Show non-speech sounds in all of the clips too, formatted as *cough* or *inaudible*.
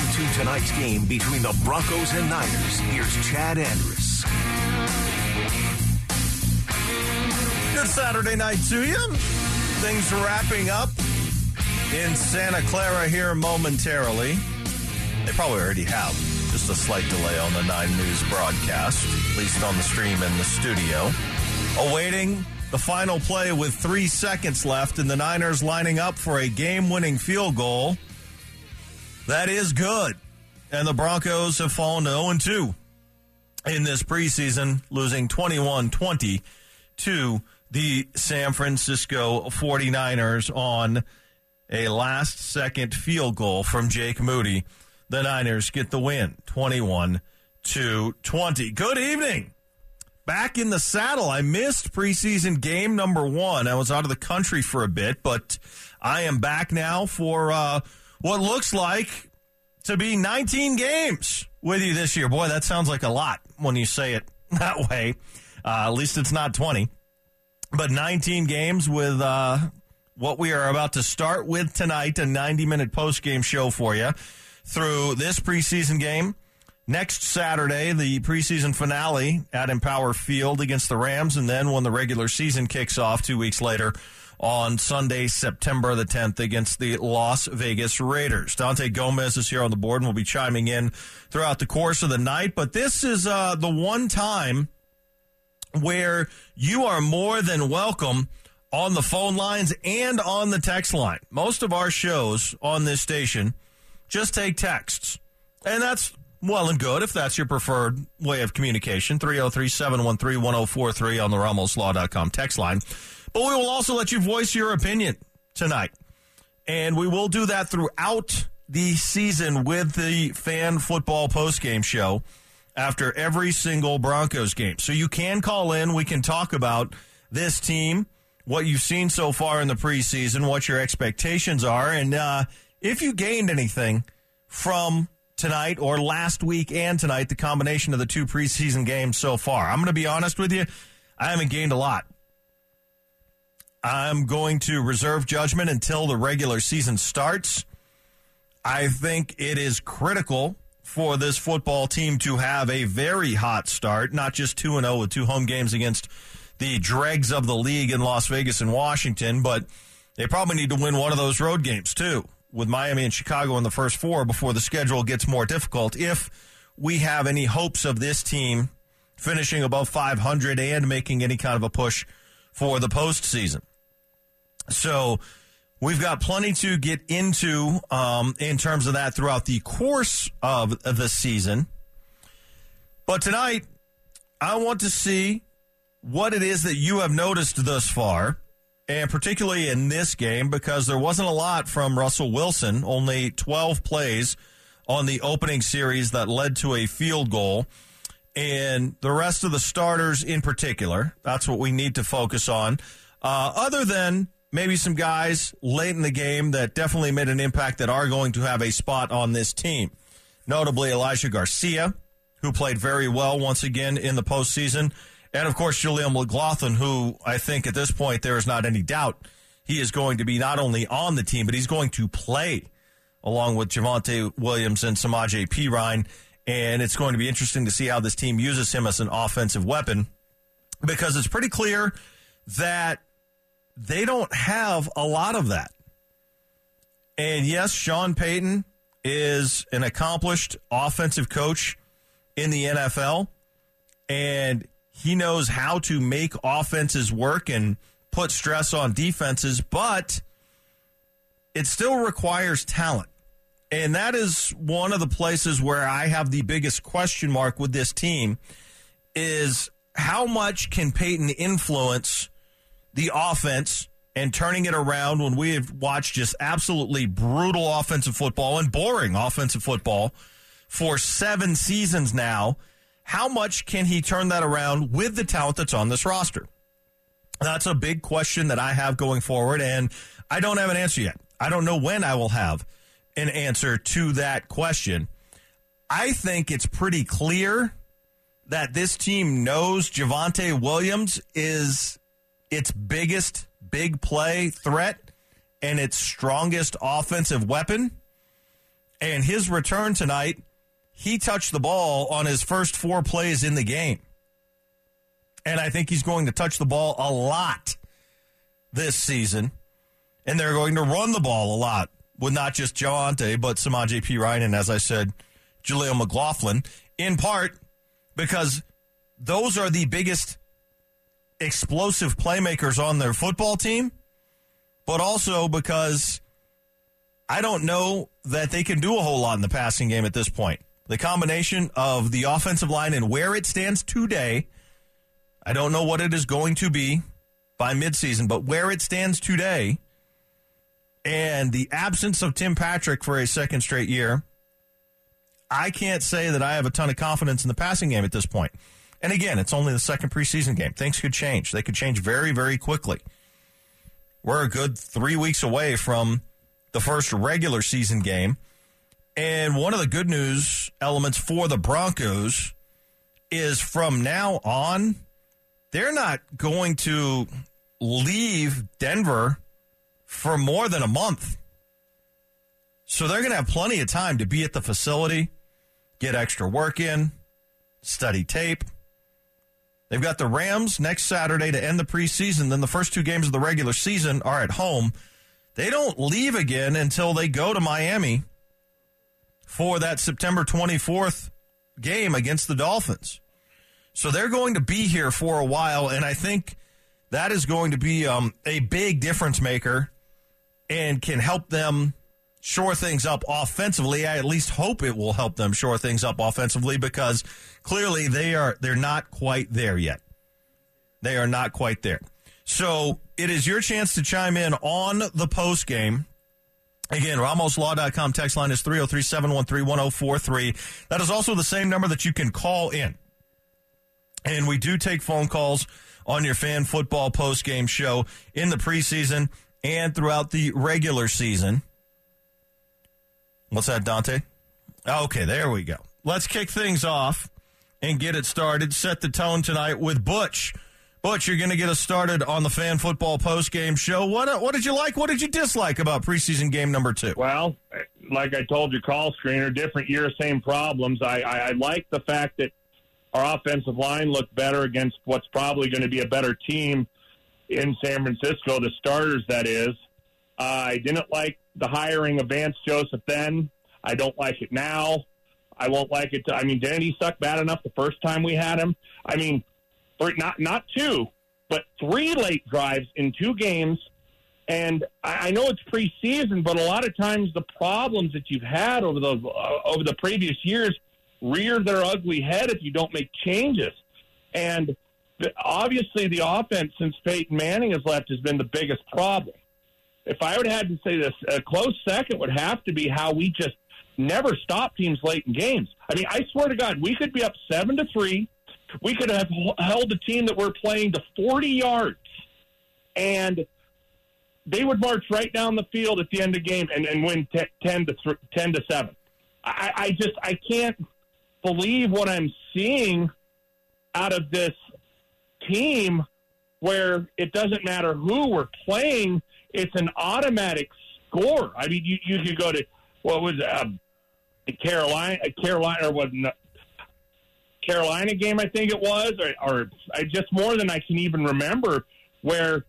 to tonight's game between the Broncos and Niners, here's Chad Andrus. Good Saturday night to you. Things wrapping up in Santa Clara here momentarily. They probably already have. Just a slight delay on the 9 News broadcast, at least on the stream in the studio. Awaiting the final play with three seconds left, and the Niners lining up for a game winning field goal. That is good. And the Broncos have fallen to 0 2 in this preseason, losing 21 20 to the San Francisco 49ers on a last second field goal from Jake Moody. The Niners get the win 21 to 20. Good evening. Back in the saddle. I missed preseason game number one. I was out of the country for a bit, but I am back now for uh, what looks like to be 19 games with you this year. Boy, that sounds like a lot when you say it *laughs* that way. Uh, at least it's not 20. But 19 games with uh, what we are about to start with tonight, a 90 minute post game show for you through this preseason game. Next Saturday, the preseason finale at Empower Field against the Rams, and then when the regular season kicks off two weeks later on Sunday, September the 10th against the Las Vegas Raiders. Dante Gomez is here on the board and will be chiming in throughout the course of the night, but this is uh, the one time where you are more than welcome on the phone lines and on the text line. Most of our shows on this station just take texts. And that's well and good if that's your preferred way of communication. 303 713 1043 on the RamosLaw.com text line. But we will also let you voice your opinion tonight. And we will do that throughout the season with the fan football postgame show after every single Broncos game. So you can call in. We can talk about this team, what you've seen so far in the preseason, what your expectations are, and uh, if you gained anything from tonight or last week and tonight, the combination of the two preseason games so far. I'm going to be honest with you, I haven't gained a lot. I'm going to reserve judgment until the regular season starts. I think it is critical for this football team to have a very hot start, not just 2 0 with two home games against the dregs of the league in Las Vegas and Washington, but they probably need to win one of those road games too, with Miami and Chicago in the first four before the schedule gets more difficult. If we have any hopes of this team finishing above 500 and making any kind of a push for the postseason. So we've got plenty to get into um, in terms of that throughout the course of the season. But tonight, I want to see what it is that you have noticed thus far, and particularly in this game, because there wasn't a lot from Russell Wilson, only 12 plays on the opening series that led to a field goal. And the rest of the starters in particular, that's what we need to focus on. Uh, other than maybe some guys late in the game that definitely made an impact that are going to have a spot on this team. Notably, Elijah Garcia, who played very well once again in the postseason. And of course, Jaleel McLaughlin, who I think at this point there is not any doubt he is going to be not only on the team, but he's going to play along with Javonte Williams and Samaje Perine. And it's going to be interesting to see how this team uses him as an offensive weapon because it's pretty clear that they don't have a lot of that. And yes, Sean Payton is an accomplished offensive coach in the NFL, and he knows how to make offenses work and put stress on defenses, but it still requires talent. And that is one of the places where I have the biggest question mark with this team is how much can Payton influence the offense and turning it around when we have watched just absolutely brutal offensive football and boring offensive football for seven seasons now. How much can he turn that around with the talent that's on this roster? That's a big question that I have going forward, and I don't have an answer yet. I don't know when I will have an answer to that question. I think it's pretty clear that this team knows Javonte Williams is its biggest big play threat and its strongest offensive weapon. And his return tonight, he touched the ball on his first four plays in the game. And I think he's going to touch the ball a lot this season. And they're going to run the ball a lot with not just Javonte, but Samaje Perine and as I said, Jaleel McLaughlin, in part because those are the biggest explosive playmakers on their football team, but also because I don't know that they can do a whole lot in the passing game at this point. The combination of the offensive line and where it stands today, I don't know what it is going to be by midseason, but where it stands today and the absence of Tim Patrick for a second straight year, I can't say that I have a ton of confidence in the passing game at this point. And again, it's only the second preseason game. Things could change. They could change very, very quickly. We're a good three weeks away from the first regular season game. And one of the good news elements for the Broncos is from now on, they're not going to leave Denver for more than a month. So they're going to have plenty of time to be at the facility, get extra work in, study tape. They've got the Rams next Saturday to end the preseason. Then the first two games of the regular season are at home. They don't leave again until they go to Miami for that September 24th game against the Dolphins. So they're going to be here for a while, and I think that is going to be um, a big difference maker and can help them shore things up offensively. I at least hope it will help them shore things up offensively because clearly they are they're not quite there yet. They are not quite there. So it is your chance to chime in on the post game. Again, RamosLaw.com text line is 303 713 1043. That is also the same number that you can call in. And we do take phone calls on your fan football post game show in the preseason and throughout the regular season. What's that, Dante? Okay, there we go. Let's kick things off and get it started. Set the tone tonight with Butch. Butch, you're going to get us started on the fan football post game show. What uh, what did you like? What did you dislike about preseason game number two? Well, like I told you, call screener, different year, same problems. I, I, I like the fact that our offensive line looked better against what's probably going to be a better team in San Francisco, the starters, that is. I didn't like the hiring of Vance Joseph then. I don't like it now. I won't like it. To, I mean, didn't he suck bad enough the first time we had him? I mean, for not not two, but three late drives in two games. And I, I know it's preseason, but a lot of times the problems that you've had over the uh, over the previous years rear their ugly head if you don't make changes. And the, obviously, the offense since Peyton Manning has left has been the biggest problem. If I would have had to say this, a close second would have to be how we just never stop teams late in games. I mean, I swear to God, we could be up seven to three we could have held the team that we're playing to 40 yards, and they would march right down the field at the end of the game and, and win t- 10 to th- 10 to 7. I, I just I can't believe what I'm seeing out of this team where it doesn't matter who we're playing, it's an automatic score. I mean, you, you could go to what was uh, Carolina, Carolina, or what Carolina game, I think it was, or, or just more than I can even remember, where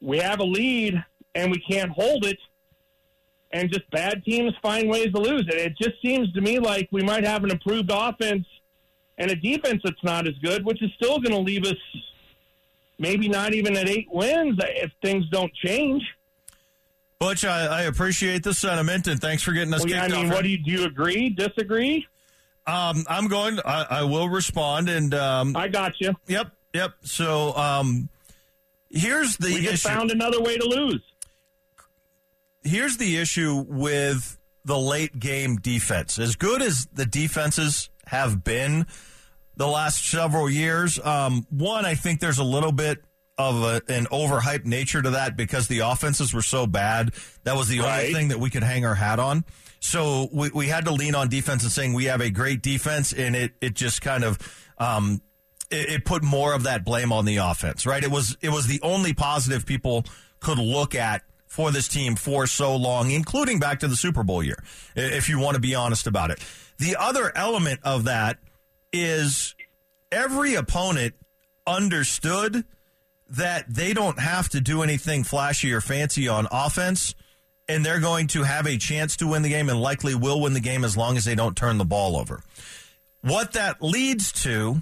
we have a lead and we can't hold it, and just bad teams find ways to lose it. It just seems to me like we might have an improved offense and a defense that's not as good, which is still going to leave us maybe not even at eight wins if things don't change. Butch, I, I appreciate the sentiment and thanks for getting us. Well, yeah, I mean, what do you do? You agree? Disagree? Um, I'm going. I, I, will respond, and um, I got you. Yep, yep. So um, here's the we just issue. found another way to lose. Here's the issue with the late game defense. As good as the defenses have been the last several years, um, one, I think there's a little bit of a, an overhyped nature to that because the offenses were so bad. That was the right. only thing that we could hang our hat on. So we, we had to lean on defense and saying we have a great defense, and it it just kind of um, it, it put more of that blame on the offense, right? It was it was the only positive people could look at for this team for so long, including back to the Super Bowl year, if you want to be honest about it. The other element of that is every opponent understood that they don't have to do anything flashy or fancy on offense, and they're going to have a chance to win the game and likely will win the game as long as they don't turn the ball over. What that leads to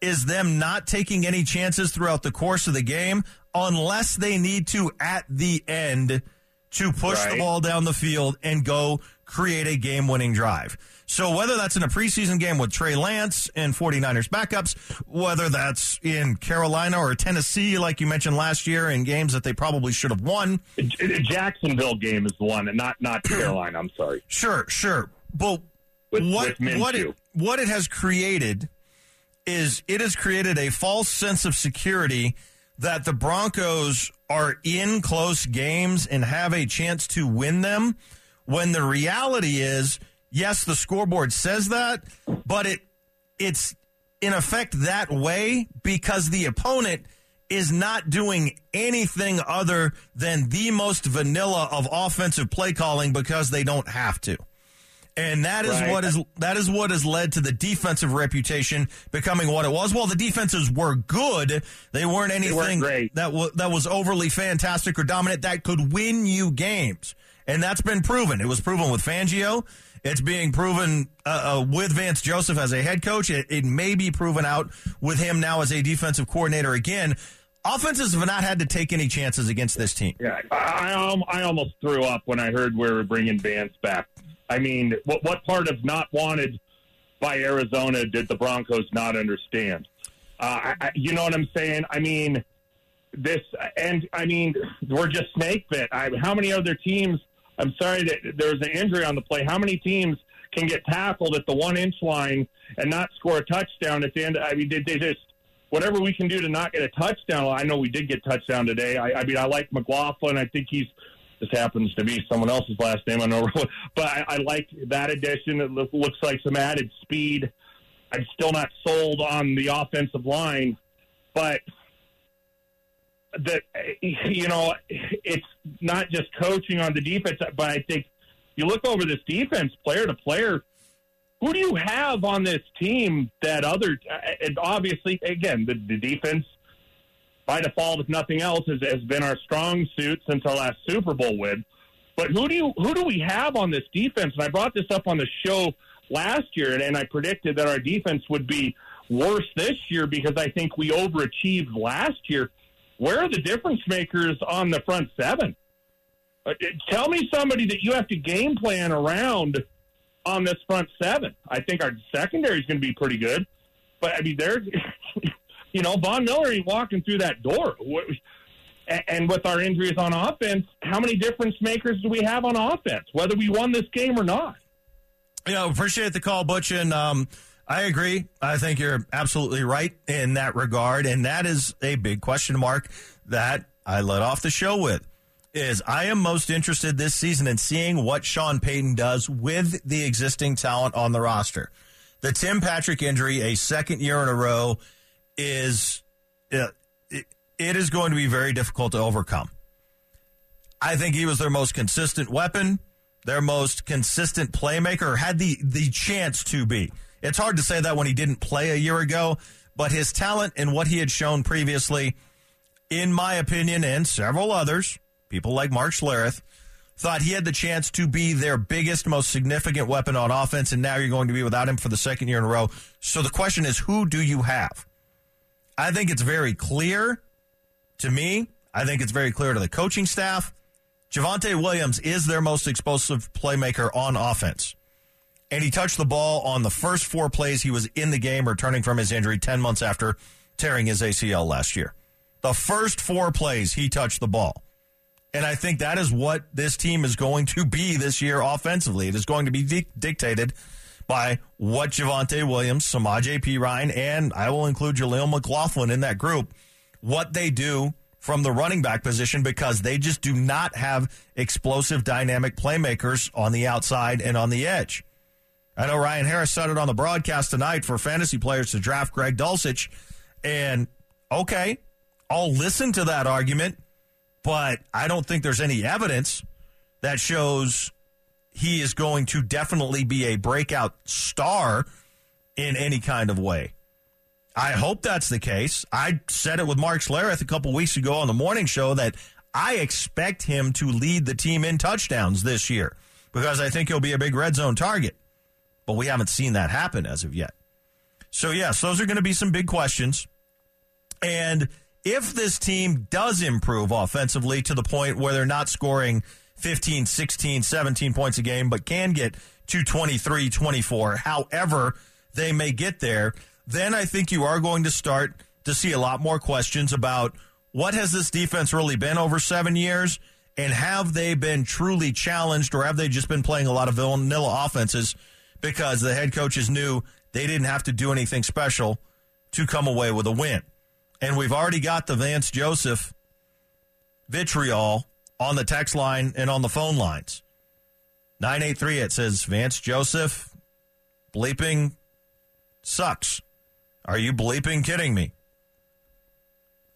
is them not taking any chances throughout the course of the game unless they need to at the end to push right. the ball down the field and go create a game winning drive. So whether that's in a preseason game with Trey Lance and 49ers backups, whether that's in Carolina or Tennessee, like you mentioned last year, in games that they probably should have won. Jacksonville game is the one, and not not *clears throat* Carolina. I'm sorry. Sure, sure. But with, what with what it, what it has created is it has created a false sense of security that the Broncos are in close games and have a chance to win them when the reality is yes the scoreboard says that but it it's in effect that way because the opponent is not doing anything other than the most vanilla of offensive play calling because they don't have to and that is right. what is that is what has led to the defensive reputation becoming what it was. Well, the defenses were good; they weren't anything they that was that was overly fantastic or dominant that could win you games, and that's been proven. It was proven with Fangio. It's being proven uh, uh, with Vance Joseph as a head coach. It, it may be proven out with him now as a defensive coordinator again. Offenses have not had to take any chances against this team. Yeah, I, I almost threw up when I heard we were bringing Vance back. I mean, what what part of not wanted by Arizona did the Broncos not understand? Uh, I, you know what I'm saying? I mean, this, and I mean, we're just snake bit. I, how many other teams? I'm sorry that there's an injury on the play. How many teams can get tackled at the one inch line and not score a touchdown at the end? I mean, they, they just whatever we can do to not get a touchdown. I know we did get touchdown today. I, I mean, I like McLaughlin. I think he's this happens to be someone else's last name. I know, *laughs* but I, I like that addition. It looks like some added speed. I'm still not sold on the offensive line, but that you know, it's not just coaching on the defense. But I think you look over this defense, player to player. Who do you have on this team that other? And obviously, again, the, the defense by default, if nothing else, has, has been our strong suit since our last Super Bowl win. But who do you who do we have on this defense? And I brought this up on the show last year, and, and I predicted that our defense would be worse this year because I think we overachieved last year. Where are the difference makers on the front seven? Uh, tell me somebody that you have to game plan around on this front seven. I think our secondary is going to be pretty good, but I mean, they're *laughs* you know, Von Miller ain't walking through that door. And with our injuries on offense, how many difference makers do we have on offense, whether we won this game or not? Yeah, appreciate the call, Butch. And um, I agree. I think you're absolutely right in that regard. And that is a big question mark that I let off the show with. Is I am most interested this season in seeing what Sean Payton does with the existing talent on the roster. The Tim Patrick injury, a second year in a row, is uh, it, it is going to be very difficult to overcome. I think he was their most consistent weapon, their most consistent playmaker, had the the chance to be. It's hard to say that when he didn't play a year ago, but his talent and what he had shown previously, in my opinion, and several others, people like Mark Schlereth, thought he had the chance to be their biggest, most significant weapon on offense, and now you're going to be without him for the second year in a row. So the question is, who do you have? I think it's very clear to me. I think it's very clear to the coaching staff. Javonte Williams is their most explosive playmaker on offense. And he touched the ball on the first four plays he was in the game returning from his injury 10 months after tearing his ACL last year. The first four plays he touched the ball. And I think that is what this team is going to be this year offensively. It is going to be di- dictated by what Javonte Williams, Samaje Ryan, and I will include Jaleel McLaughlin in that group, what they do from the running back position because they just do not have explosive, dynamic playmakers on the outside and on the edge. I know Ryan Harris said it on the broadcast tonight for fantasy players to draft Greg Dulcich. And okay, I'll listen to that argument. but I don't think there's any evidence that shows he is going to definitely be a breakout star in any kind of way. I hope that's the case. I said it with Mark Schlereth a couple weeks ago on the morning show that I expect him to lead the team in touchdowns this year because I think he'll be a big red zone target. But we haven't seen that happen as of yet. So, yes, those are going to be some big questions. And if this team does improve offensively to the point where they're not scoring 15, 16, 17 points a game, but can get to 23, 24, however they may get there, then I think you are going to start to see a lot more questions about what has this defense really been over seven years, and have they been truly challenged, or have they just been playing a lot of vanilla offenses because the head coaches knew they didn't have to do anything special to come away with a win? And we've already got the Vance Joseph vitriol on the text line and on the phone lines. 983, it says Vance Joseph bleeping sucks. Are you bleeping kidding me?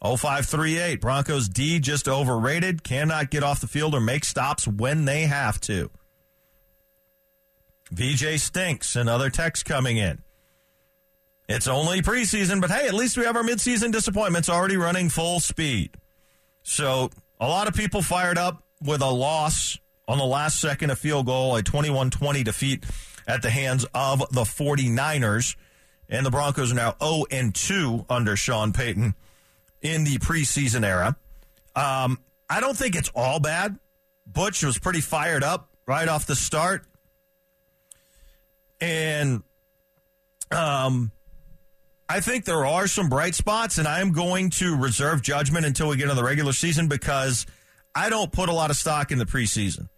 0538, Broncos D just overrated, cannot get off the field or make stops when they have to. VJ stinks, another text coming in. It's only preseason, but hey, at least we have our midseason disappointments already running full speed. So a lot of people fired up with a loss on the last second of field goal, a 21 20 defeat at the hands of the 49ers. And the Broncos are now 0 and 2 under Sean Payton in the preseason era. Um, I don't think it's all bad. Butch was pretty fired up right off the start. And um, I think there are some bright spots, and I'm going to reserve judgment until we get into the regular season because I don't put a lot of stock in the preseason.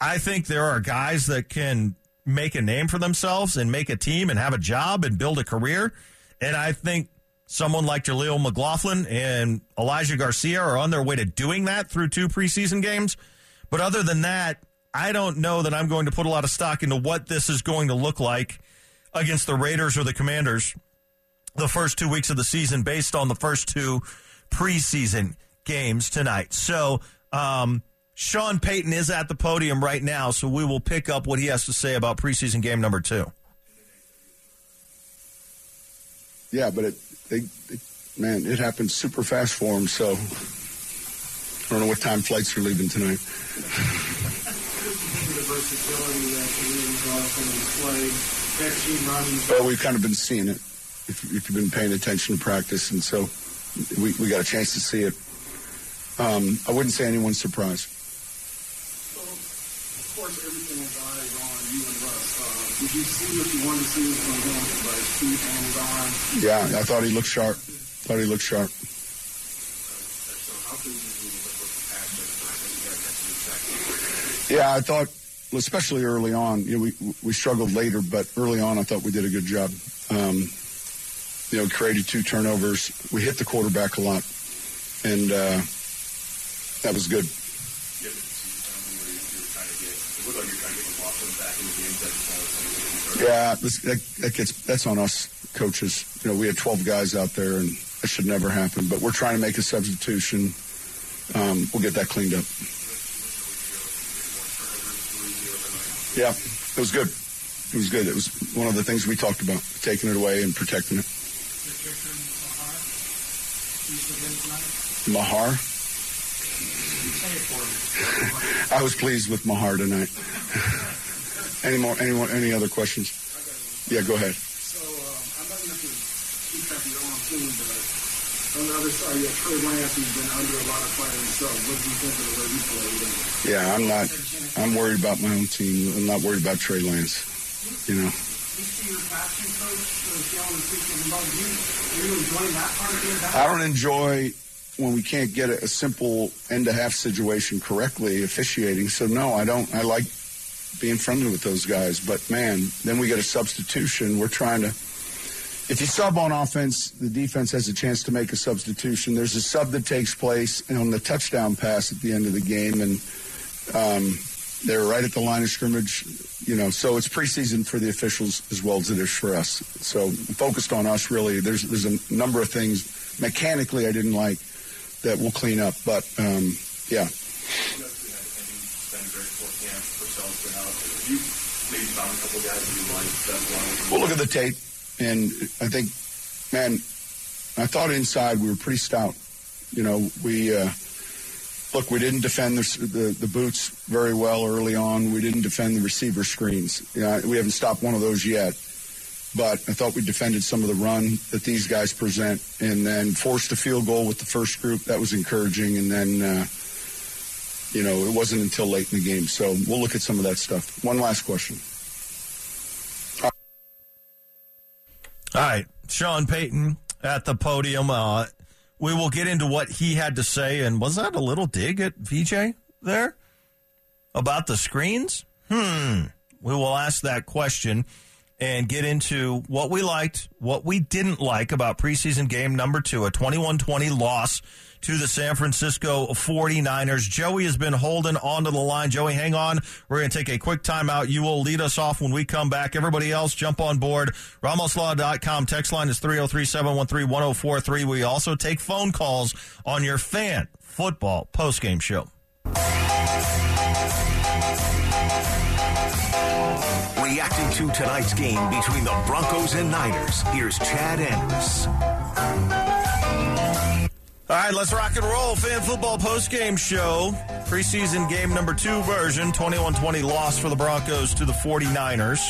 I think there are guys that can make a name for themselves and make a team and have a job and build a career. And I think someone like Jaleel McLaughlin and Elijah Garcia are on their way to doing that through two preseason games. But other than that, I don't know that I'm going to put a lot of stock into what this is going to look like against the Raiders or the Commanders the first two weeks of the season based on the first two preseason games tonight. So, um, Sean Payton is at the podium right now, so we will pick up what he has to say about preseason game number two. Yeah, but it, it, man, it happened super fast for him. So I don't know what time flights are leaving tonight. *laughs* Well, we've kind of been seeing it if, if you've been paying attention to practice, and so we, we got a chance to see it. Um, I wouldn't say anyone's surprised. So, of course, everything was eyes on you and Russ. Uh, did you see what you wanted to see from him, like feet hands on? Yeah, I thought he looked sharp. Thought he looked sharp. Yeah, I thought, especially early on, you know, we we struggled later, but early on, I thought we did a good job. Um, you know, created two turnovers. We hit the quarterback a lot, and uh, that was good. Yeah, this, that, that gets that's on us coaches. You know, we had 12 guys out there, and that should never happen. But we're trying to make a substitution. Um, we'll get that cleaned up. Yeah, it was good. It was good. It was one of the things we talked about, taking it away and protecting it. Mahar? I was pleased with Mahar tonight. *laughs* any more? Any more? Any other questions? Yeah, go ahead. So, um, I'm not going to keep track of your own team, but on the other side, have Trey Lance, who's been under a lot of fire himself. What do you think of the way he played? Yeah, I'm not. I'm worried about my own team. I'm not worried about Trey Lance. You know. I don't enjoy when we can't get a, simple end to half situation correctly officiating. So no, I don't. I like being friendly with those guys. But man, then we get a substitution. We're trying to. If you sub on offense, the defense has a chance to make a substitution. There's a sub that takes place on the touchdown pass at the end of the game, and um, they're right at the line of scrimmage. You know, so it's preseason for the officials as well as it is for us. So focused on us really. There's there's a number of things mechanically I didn't like that we'll clean up, but um, Yeah. We'll look at the tape, and I think, man, I thought inside we were pretty stout. You know, we uh, look, we didn't defend the, the, the boots very well early on. We didn't defend the receiver screens. We haven't stopped one of those yet. But I thought we defended some of the run that these guys present, and then forced a field goal with the first group. That was encouraging, and then. Uh, you know, it wasn't until late in the game. So we'll look at some of that stuff. One last question. All right, Sean Payton at the podium. Uh, we will get into what he had to say. And was that a little dig at VJ there about the screens? Hmm. We will ask that question and get into what we liked, what we didn't like about preseason game number two, a 21 20 loss to the San Francisco 49ers. Joey has been holding onto the line. Joey, hang on. We're going to take a quick timeout. You will lead us off when we come back. Everybody else, jump on board. RamosLaw.com. Text line is 303 713 1043. We also take phone calls on your fan football postgame show. Reacting to tonight's game between the Broncos and Niners, here's Chad Andrus. All right, let's rock and roll. Fan football postgame show. Preseason game number two version 21 20 loss for the Broncos to the 49ers.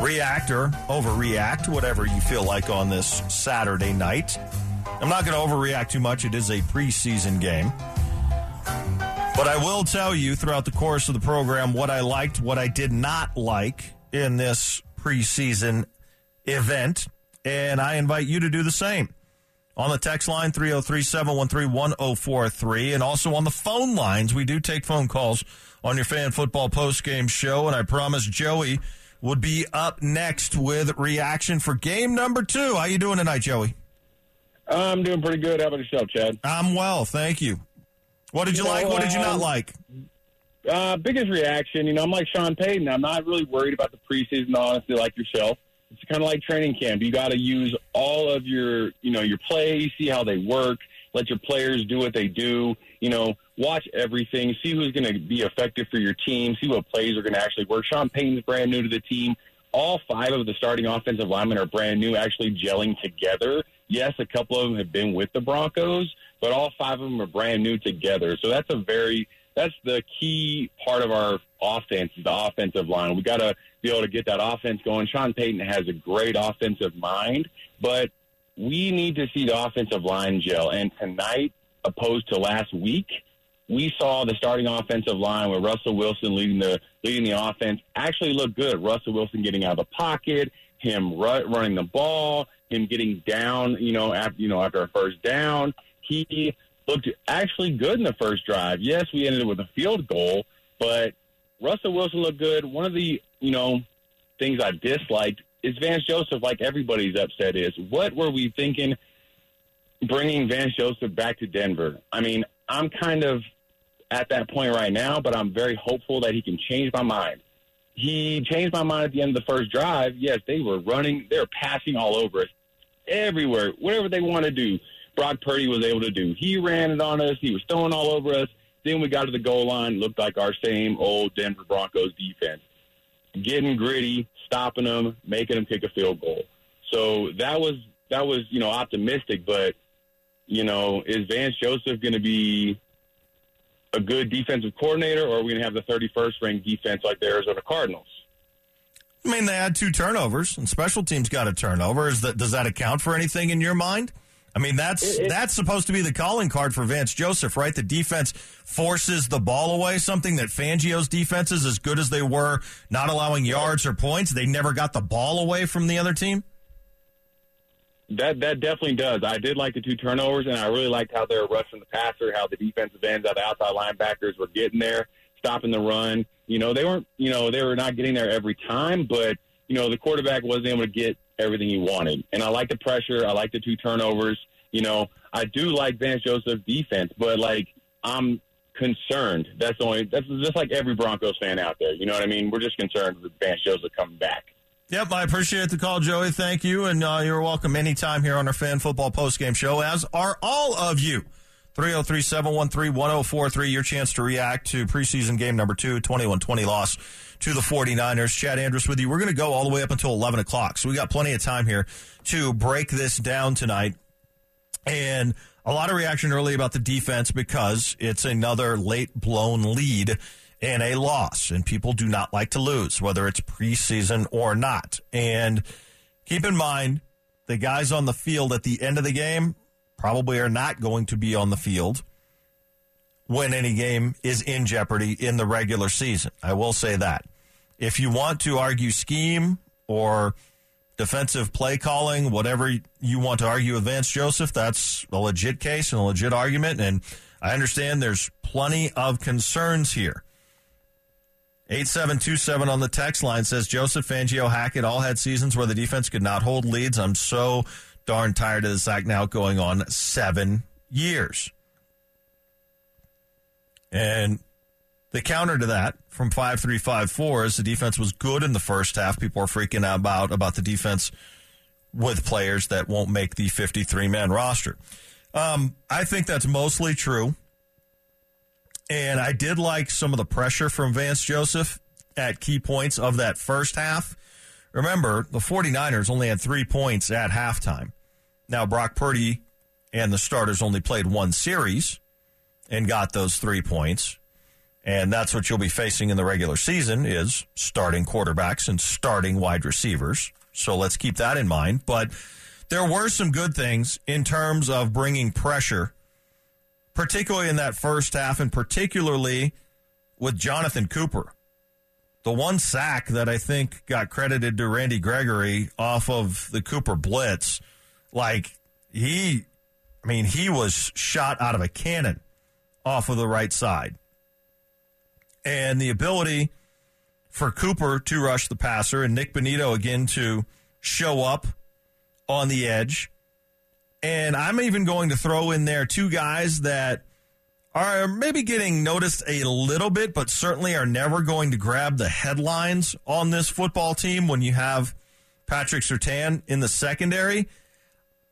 React or overreact, whatever you feel like on this Saturday night. I'm not going to overreact too much. It is a preseason game. But I will tell you throughout the course of the program what I liked, what I did not like in this preseason event. And I invite you to do the same on the text line 303 713 1043 and also on the phone lines we do take phone calls on your fan football post game show. And i promise joey would be up next with reaction for game number two. How you doing tonight joey? I'm doing pretty good. How about yourself chad? I'm well thank you. What did you, you like? Know, what did you not like? uh, biggest reaction you know i'm like sean payton. I'm not really worried about the preseason honestly like yourself it's kind of like training camp. You got to use all of your, you know, your plays, see how they work, let your players do what they do. You know, watch everything, see who's going to be effective for your team, see what plays are going to actually work. Sean Payton's brand new to the team. All five of the starting offensive linemen are brand new, actually gelling together. Yes, a couple of them have been with the Broncos, but all five of them are brand new together. So that's a very that's the key part of our offense, the offensive line. We got to be able to get that offense going. Sean Payton has a great offensive mind, but we need to see the offensive line gel. And tonight, opposed to last week, we saw the starting offensive line with Russell Wilson leading the leading the offense actually look good. Russell Wilson getting out of the pocket, him running the ball, him getting down, you know, after you know after a first down. He looked actually good in the first drive. Yes, we ended with a field goal, but Russell Wilson looked good. One of the, you know, things I disliked is Vance Joseph, like everybody's upset is. What were we thinking bringing Vance Joseph back to Denver? I mean, I'm kind of at that point right now, but I'm very hopeful that he can change my mind. He changed my mind at the end of the first drive. Yes, they were running, they were passing all over us, everywhere, whatever they want to do. Brock Purdy was able to do. He ran it on us. He was throwing all over us. Then we got to the goal line, looked like our same old Denver Broncos defense, getting gritty, stopping them, making them kick a field goal. So that was that was you know optimistic, but you know is Vance Joseph going to be a good defensive coordinator, or are we going to have the 31st ranked defense like the Arizona Cardinals? I mean, they had two turnovers, and special teams got a turnover. Is that does that account for anything in your mind? I mean, that's it, it, that's supposed to be the calling card for Vance Joseph, right? The defense forces the ball away, something that Fangio's defenses, as good as they were, not allowing yards or points, they never got the ball away from the other team. That that definitely does. I did like the two turnovers, and I really liked how they were rushing the passer, how the defensive ends, how the outside linebackers were getting there, stopping the run. You know, they weren't, you know, they were not getting there every time, but you know, the quarterback wasn't able to get everything he wanted. And I like the pressure. I like the two turnovers. You know, I do like Vance Joseph's defense, but like I'm concerned. That's only. That's just like every Broncos fan out there. You know what I mean? We're just concerned with Vance Joseph coming back. Yep, I appreciate the call, Joey. Thank you, and uh, you're welcome anytime here on our fan football postgame show, as are all of you. 303 713 1043. Your chance to react to preseason game number two, 21 20 loss to the 49ers. Chad Andrus with you. We're going to go all the way up until 11 o'clock. So we got plenty of time here to break this down tonight. And a lot of reaction early about the defense because it's another late blown lead and a loss. And people do not like to lose, whether it's preseason or not. And keep in mind, the guys on the field at the end of the game probably are not going to be on the field when any game is in jeopardy in the regular season. I will say that. If you want to argue scheme or defensive play calling, whatever you want to argue with Vance Joseph, that's a legit case and a legit argument. And I understand there's plenty of concerns here. 8727 on the text line says Joseph Fangio Hackett all had seasons where the defense could not hold leads. I'm so darn tired of this act now going on seven years. And the counter to that from 5354 is the defense was good in the first half. People are freaking out about, about the defense with players that won't make the 53 man roster. Um, I think that's mostly true. And I did like some of the pressure from Vance Joseph at key points of that first half. Remember, the 49ers only had three points at halftime. Now, Brock Purdy and the starters only played one series and got those three points. And that's what you'll be facing in the regular season is starting quarterbacks and starting wide receivers. So let's keep that in mind. But there were some good things in terms of bringing pressure particularly in that first half, and particularly with Jonathan Cooper. The one sack that I think got credited to Randy Gregory off of the Cooper blitz, like he, I mean, he was shot out of a cannon off of the right side. And the ability for Cooper to rush the passer and Nik Bonitto again to show up on the edge and I'm even going to throw in there two guys that are maybe getting noticed a little bit, but certainly are never going to grab the headlines on this football team when you have Patrick Surtain in the secondary.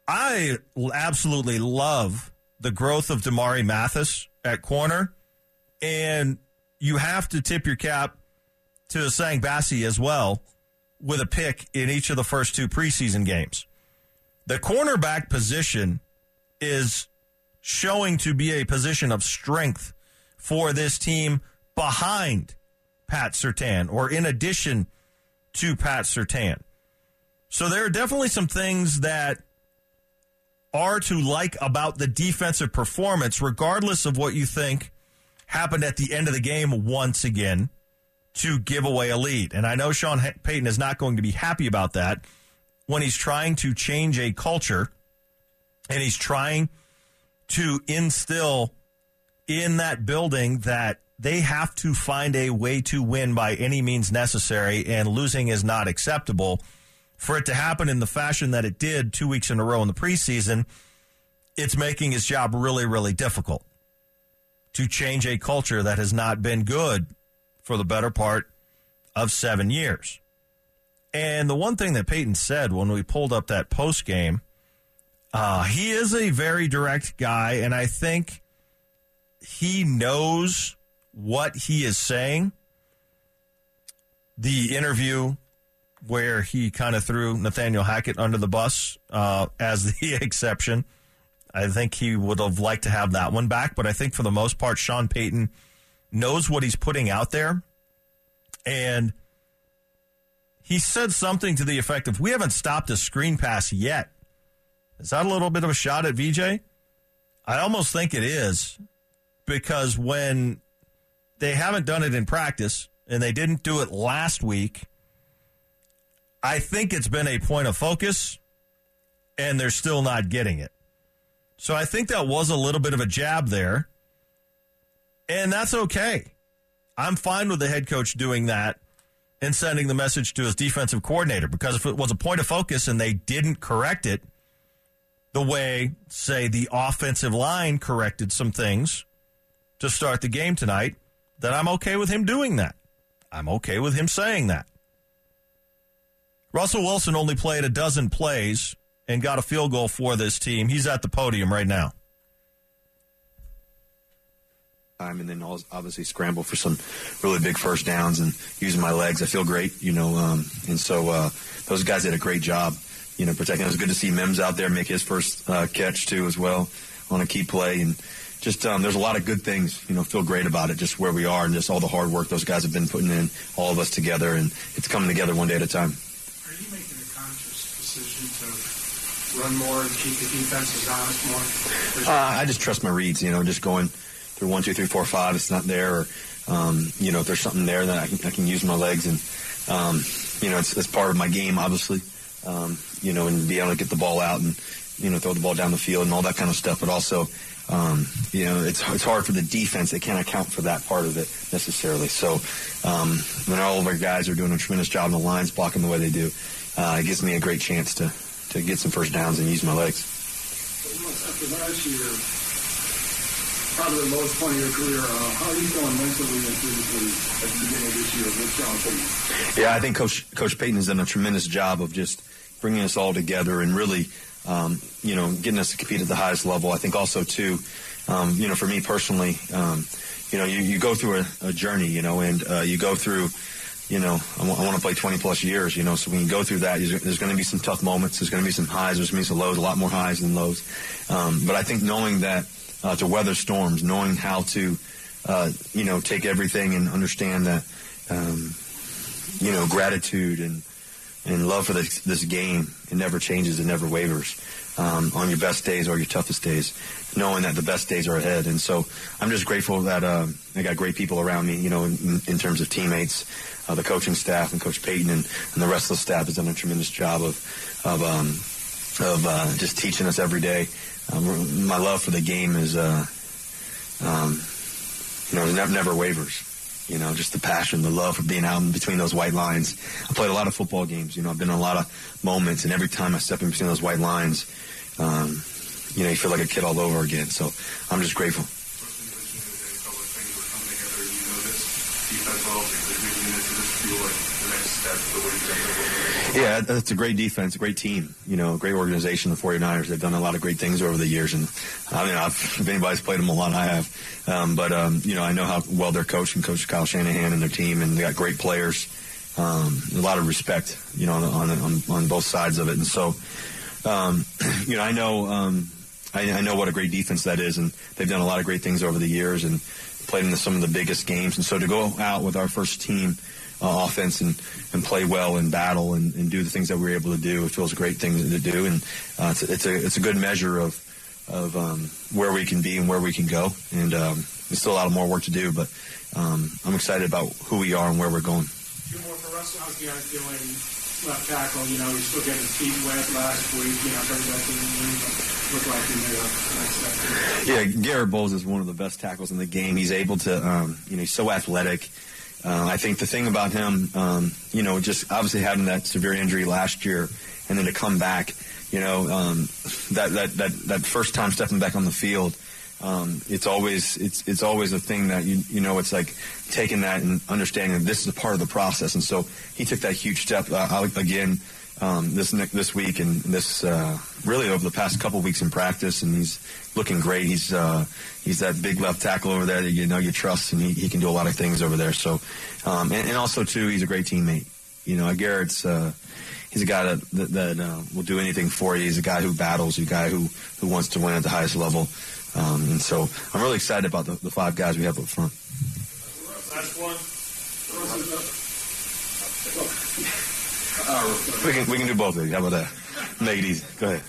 I absolutely love the growth of Damari Mathis at corner. And you have to tip your cap to Sang Bassey as well with a pick in each of the first two preseason games. The cornerback position is showing to be a position of strength for this team behind Pat Surtain or in addition to Pat Surtain. So there are definitely some things that are to like about the defensive performance, regardless of what you think happened at the end of the game once again to give away a lead. And I know Sean Payton is not going to be happy about that when he's trying to change a culture and he's trying to instill in that building that they have to find a way to win by any means necessary, and losing is not acceptable. For it to happen in the fashion that it did two weeks in a row in the preseason, it's making his job really, really difficult to change a culture that has not been good for the better part of seven years. And the one thing that Payton said when we pulled up that post game, uh, he is a very direct guy, and I think he knows what he is saying. The interview where he kind of threw Nathaniel Hackett under the bus uh, as the *laughs* exception. I think he would have liked to have that one back, but I think for the most part, Sean Payton knows what he's putting out there. And he said something to the effect of, We haven't stopped a screen pass yet. Is that a little bit of a shot at VJ? I almost think it is because when they haven't done it in practice and they didn't do it last week, I think it's been a point of focus and they're still not getting it. So I think that was a little bit of a jab there. And that's okay. I'm fine with the head coach doing that and sending the message to his defensive coordinator because if it was a point of focus and they didn't correct it the way, say, the offensive line corrected some things to start the game tonight, then I'm okay with him doing that. I'm okay with him saying that. Russell Wilson only played a dozen plays and got a field goal for this team. He's at the podium right now. time, and then obviously scramble for some really big first downs and using my legs. I feel great, you know. Um, and so uh, those guys did a great job, you know, protecting. It was good to see Mims out there make his first uh, catch too, as well, on a key play. And just um, there's a lot of good things, you know. Feel great about it, just where we are, and just all the hard work those guys have been putting in, all of us together, and it's coming together one day at a time. Are you making a conscious decision to run more and keep the defenses honest more? Uh, I just trust my reads, you know, just going through one, two, three, four, five, it's not there, or um, you know, if there's something there, then I can, I can use my legs, and um, you know, it's, it's part of my game, obviously. Um, you know, and be able to get the ball out and you know throw the ball down the field and all that kind of stuff, but also. Um, you know, it's it's hard for the defense. They can't account for that part of it necessarily. So, um, when all of our guys are doing a tremendous job in the lines, blocking the way they do, uh, it gives me a great chance to to get some first downs and use my legs. After last year, probably the lowest point of your career. Uh, how are you feeling mentally and physically at the beginning of this year with Sean Payton? Yeah, I think Coach Coach Payton has done a tremendous job of just bringing us all together and really, um, you know, getting us to compete at the highest level. I think also too, um, you know, for me personally, um, you know, you, you go through a, a journey, you know, and uh, you go through you know, I, w- I want to play 20 plus years, you know, so when you go through that, there's going to be some tough moments. There's going to be some highs. There's going to be some lows, a lot more highs than lows. Um, but I think knowing that uh, to weather storms, knowing how to, uh, you know, take everything and understand that, um, you know, gratitude and and love for this, this game, it never changes, it never wavers. Um, on your best days or your toughest days, knowing that the best days are ahead. And so I'm just grateful that uh, I got great people around me, you know, in, in terms of teammates, uh, the coaching staff, and Coach Payton and, and, the rest of the staff has done a tremendous job of of um, of uh, just teaching us every day um, my love for the game is, uh, um, you know, never, never wavers. You know, just the passion, the love for being out in between those white lines. I played a lot of football games. You know, I've been in a lot of moments, and every time I step in between those white lines, um, you know, you feel like a kid all over again. So I'm just grateful. Yeah, that's a great defense, a great team, you know, great organization, the 49ers. They've done a lot of great things over the years. And I mean, I've, if anybody's played them a lot, I have. Um, but, um, you know, I know how well they're coached and Coach Kyle Shanahan and their team, and they got great players. Um, a lot of respect, you know, on, on, on both sides of it. And so, um, *clears throat* you know, I know, um, I, I know what a great defense that is, and they've done a lot of great things over the years and played in some of the biggest games. And so to go out with our first team, uh, offense and, and play well and battle and, and do the things that we are able to do. It feels a great thing to do, and uh, it's, a, it's a it's a good measure of of um, where we can be and where we can go. And um, there's still a lot of more work to do, but um, I'm excited about who we are and where we're going. Two more for Russell. How's Garett doing? Left tackle, you know, he's still getting his feet wet last week. You know, bring back to the room. Look like he made a nice. Yeah, Garett Bolles is one of the best tackles in the game. He's able to, um, you know, he's so athletic. Uh, I think the thing about him, um, you know, just obviously having that severe injury last year, and then to come back, you know, um, that that that that first time stepping back on the field, um, it's always it's it's always a thing that you you know it's like taking that and understanding that this is a part of the process, and so he took that huge step uh, again um, this this week and this uh, really over the past couple weeks in practice, and he's looking great. He's uh, he's that big left tackle over there that you know you trust, and he, he can do a lot of things over there. So, um, and, and, also too, he's a great teammate. You know, Garett's uh, he's a guy that that, that uh, will do anything for you. He's a guy who battles, a guy who who wants to win at the highest level. Um, and so, I'm really excited about the, the five guys we have up front. Last one. We can we can do both of you. How about that? Make it easy. Go ahead.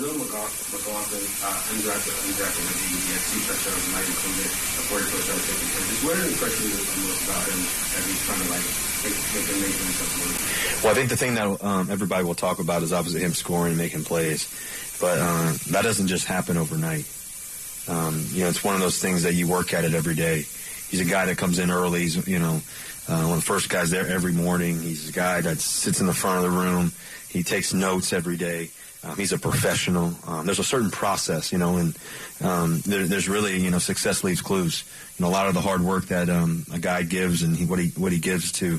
Jaleel McLaughlin, uh, undrafted, undrafted rookie. He had two touchdowns, might include it, a 40 touchdown taking catches. What are the impressions most about him as he's trying to like make, make him make himself? Well, I think the thing that um, everybody will talk about is obviously him scoring and making plays, but uh, that doesn't just happen overnight. Um, you know, it's one of those things that you work at it every day. He's a guy that comes in early. He's, you know, uh, one of the first guys there every morning. He's a guy that sits in the front of the room. He takes notes every day. Um, he's a professional. Um, there's a certain process, you know, and um, there, there's really, you know, success leaves clues. You know, a lot of the hard work that um, a guy gives and he, what he what he gives to,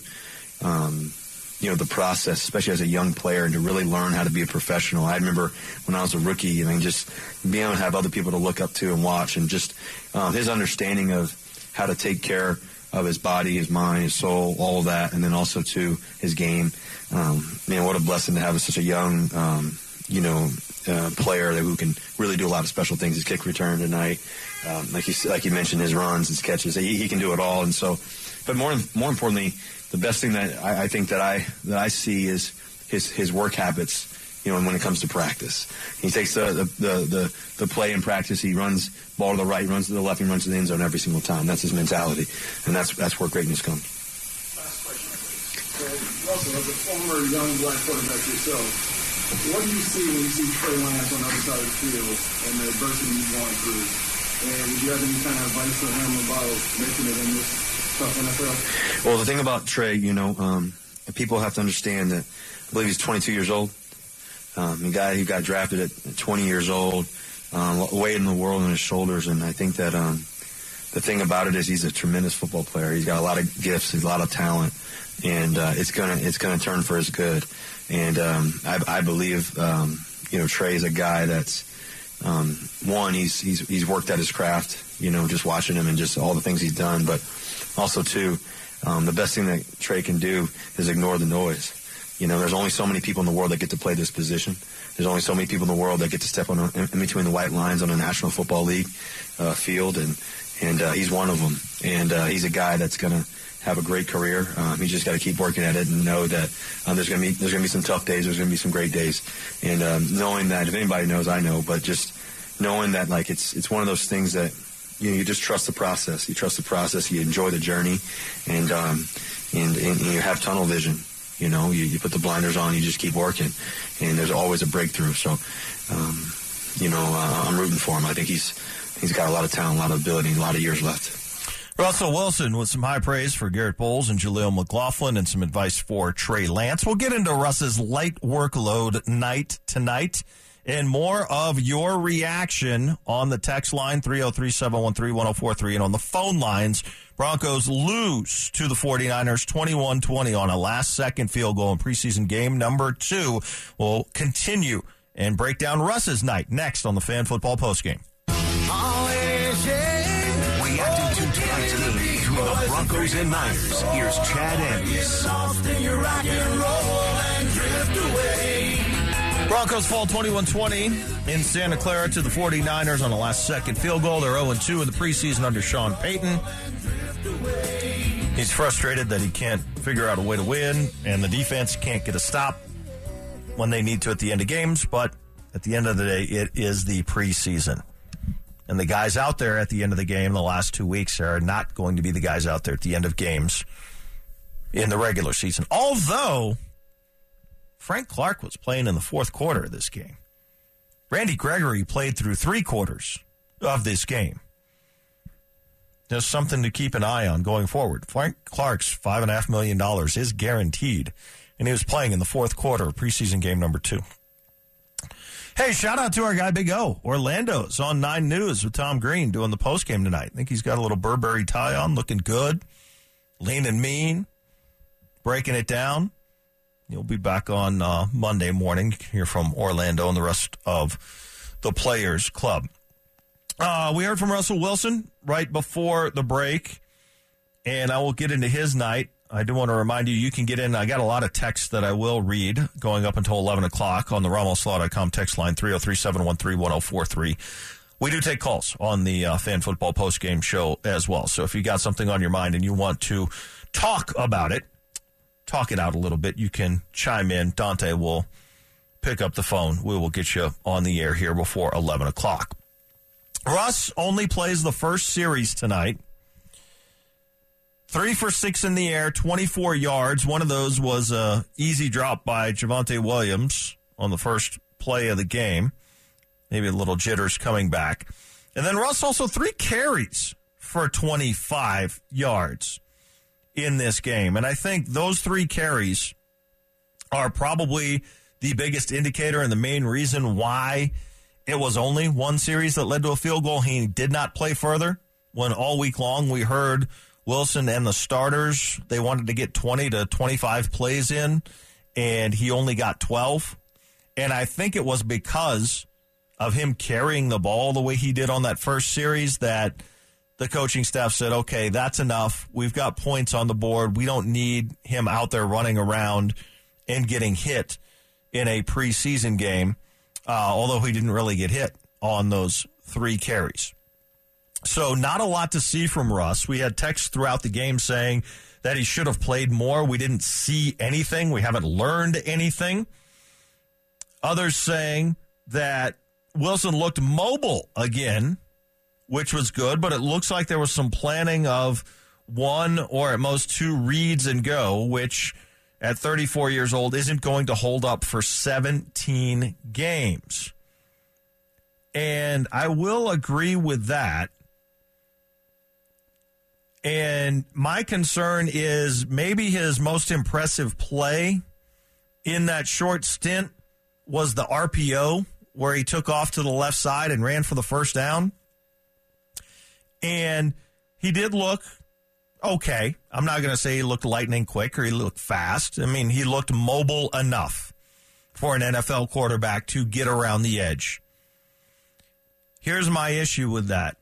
um, you know the process, especially as a young player, and to really learn how to be a professional. I remember when I was a rookie, I mean, just being able to have other people to look up to and watch, and just um, his understanding of how to take care of his body, his mind, his soul, all of that, and then also to his game. Um, man, what a blessing to have such a young, um, you know, uh, player that who can really do a lot of special things. His kick return tonight, um, like you like you mentioned, his runs, his catches, he, he can do it all. And so, but more more importantly, the best thing that I, I think that I that I see is his his work habits. You know, when it comes to practice, he takes the the, the the play in practice. He runs ball to the right, runs to the left, he runs to the end zone every single time. That's his mentality, and that's that's where greatness comes. Last question. So, Russell, as a former young black quarterback yourself, what do you see when you see Trey Lance on the other side of the field and the adversity he's going through? And would you have any kind of advice for him about making it in this tough NFL? Well, the thing about Trey, you know, um, people have to understand that I believe he's 22 years old. Um, a guy who got drafted at 20 years old, um, weight in the world on his shoulders, and I think that um, the thing about it is he's a tremendous football player. He's got a lot of gifts, he's a lot of talent, and uh, it's gonna it's gonna turn for his good. And um, I, I believe um, you know Trey is a guy that's um, one he's he's he's worked at his craft. You know, just watching him and just all the things he's done, but also too, um, the best thing that Trey can do is ignore the noise. You know, there's only so many people in the world that get to play this position. There's only so many people in the world that get to step on in, in between the white lines on a National Football League uh, field, and and uh, he's one of them. And uh, he's a guy that's going to have a great career. Um, he's just got to keep working at it and know that um, there's going to be there's to be some tough days. There's going to be some great days, and um, knowing that if anybody knows, I know, but just knowing that like it's it's one of those things that you know you just trust the process. You trust the process. You enjoy the journey, and um, and, and you have tunnel vision. You know, you, you put the blinders on, you just keep working, and there's always a breakthrough. So, um, you know, uh, I'm rooting for him. I think he's he's got a lot of talent, a lot of ability, a lot of years left. Russell Wilson with some high praise for Garett Bolles and Jaleel McLaughlin and some advice for Trey Lance. We'll get into Russ's light workload night tonight and more of your reaction on the text line 303-713-1043 and on the phone lines. Broncos lose to the 49ers 21-20 on a last second field goal in preseason game number two. We'll continue and break down Russ's night next on the fan football postgame. Reacting to tonight's game between the Broncos and Niners. Here's Chad Andrus. Broncos fall 21-20 in Santa Clara to the 49ers on a last second field goal. They're 0-2 in the preseason under Sean Payton. He's frustrated that he can't figure out a way to win, and the defense can't get a stop when they need to at the end of games, but at the end of the day, it is the preseason. And the guys out there at the end of the game the last two weeks are not going to be the guys out there at the end of games in the regular season. Although Frank Clark was playing in the fourth quarter of this game. Randy Gregory played through three quarters of this game. There's something to keep an eye on going forward. Frank Clark's $5.5 million is guaranteed, and he was playing in the fourth quarter of preseason game number two. Hey, shout out to our guy Big O. Orlando's on 9 News with Tom Green doing the post game tonight. I think he's got a little Burberry tie on, looking good, lean and mean, breaking it down. You'll be back on uh, Monday morning. Hear from Orlando and the rest of the Players Club. Uh, we heard from Russell Wilson right before the break, and I will get into his night. I do want to remind you, you can get in. I got a lot of texts that I will read going up until 11 o'clock on the RamosLaw.com text line 303 713 1043. We do take calls on the uh, Fan Football Post Game Show as well. So if you got something on your mind and you want to talk about it, talk it out a little bit, you can chime in. Dante will pick up the phone. We will get you on the air here before 11 o'clock. Russ only plays the first series tonight. Three for six in the air, 24 yards. One of those was a easy drop by Javonte Williams on the first play of the game. Maybe a little jitters coming back. And then Russ also three carries for 25 yards in this game. And I think those three carries are probably the biggest indicator and the main reason why it was only one series that led to a field goal. He did not play further when all week long we heard Wilson and the starters, they wanted to get 20 to 25 plays in, and he only got 12. And I think it was because of him carrying the ball the way he did on that first series that the coaching staff said, okay, that's enough. We've got points on the board. We don't need him out there running around and getting hit in a preseason game, uh, although he didn't really get hit on those three carries. So, not a lot to see from Russ. We had texts throughout the game saying that he should have played more. We didn't see anything. We haven't learned anything. Others saying that Wilson looked mobile again, which was good, but it looks like there was some planning of one or at most two reads and go, which at 34 years old isn't going to hold up for 17 games. And I will agree with that. And my concern is maybe his most impressive play in that short stint was the RPO where he took off to the left side and ran for the first down. And he did look okay. I'm not going to say he looked lightning quick or he looked fast. I mean, he looked mobile enough for an NFL quarterback to get around the edge. Here's my issue with that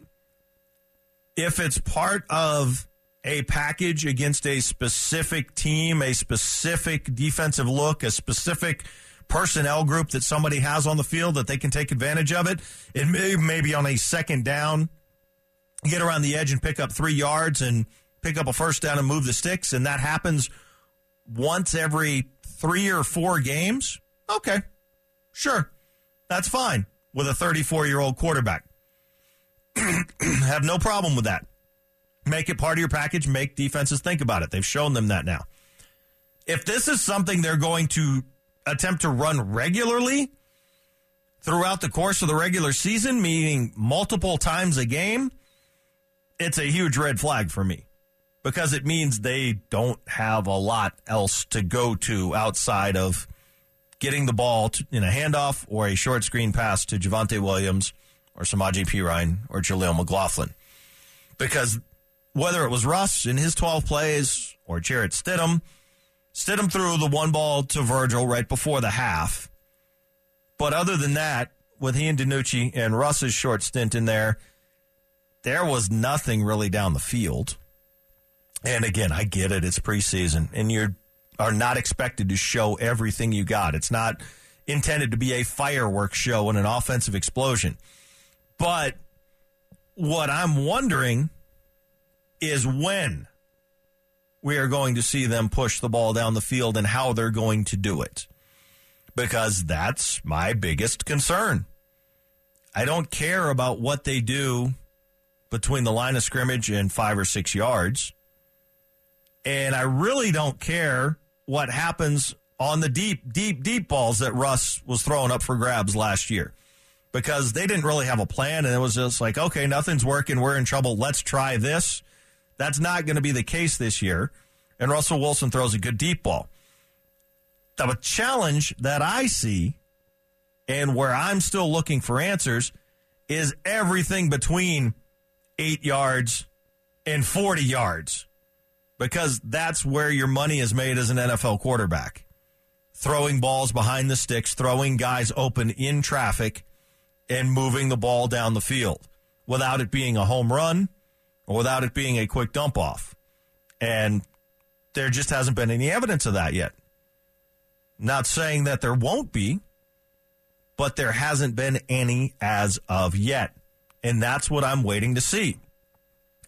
if it's part of a package against a specific team, a specific defensive look, a specific personnel group that somebody has on the field that they can take advantage of it, it may maybe on a second down, get around the edge and pick up three yards and pick up a first down and move the sticks, and that happens once every three or four games. Okay, sure, that's fine with a 34 year old quarterback. *clears throat* have no problem with that. Make it part of your package. Make defenses think about it. They've shown them that now. If this is something they're going to attempt to run regularly throughout the course of the regular season, meaning multiple times a game, it's a huge red flag for me because it means they don't have a lot else to go to outside of getting the ball in a handoff or a short screen pass to Javonte Williams or Samaje Perine or Jaleel McLaughlin. Because whether it was Russ in his 12 plays or Jarrett Stidham, Stidham threw the one ball to Virgil right before the half. But other than that, with he and DiNucci and Russ's short stint in there, there was nothing really down the field. And again, I get it. It's preseason, and you are not expected to show everything you got. It's not intended to be a fireworks show and an offensive explosion. But what I'm wondering is when we are going to see them push the ball down the field and how they're going to do it. Because that's my biggest concern. I don't care about what they do between the line of scrimmage and five or six yards. And I really don't care what happens on the deep, deep, deep balls that Russ was throwing up for grabs last year because they didn't really have a plan. And it was just like, okay, nothing's working. We're in trouble. Let's try this. That's not going to be the case this year. And Russell Wilson throws a good deep ball. The challenge that I see and where I'm still looking for answers is everything between eight yards and 40 yards because that's where your money is made as an NFL quarterback. Throwing balls behind the sticks, throwing guys open in traffic, and moving the ball down the field without it being a home run or without it being a quick dump off. And there just hasn't been any evidence of that yet. Not saying that there won't be, but there hasn't been any as of yet. And that's what I'm waiting to see.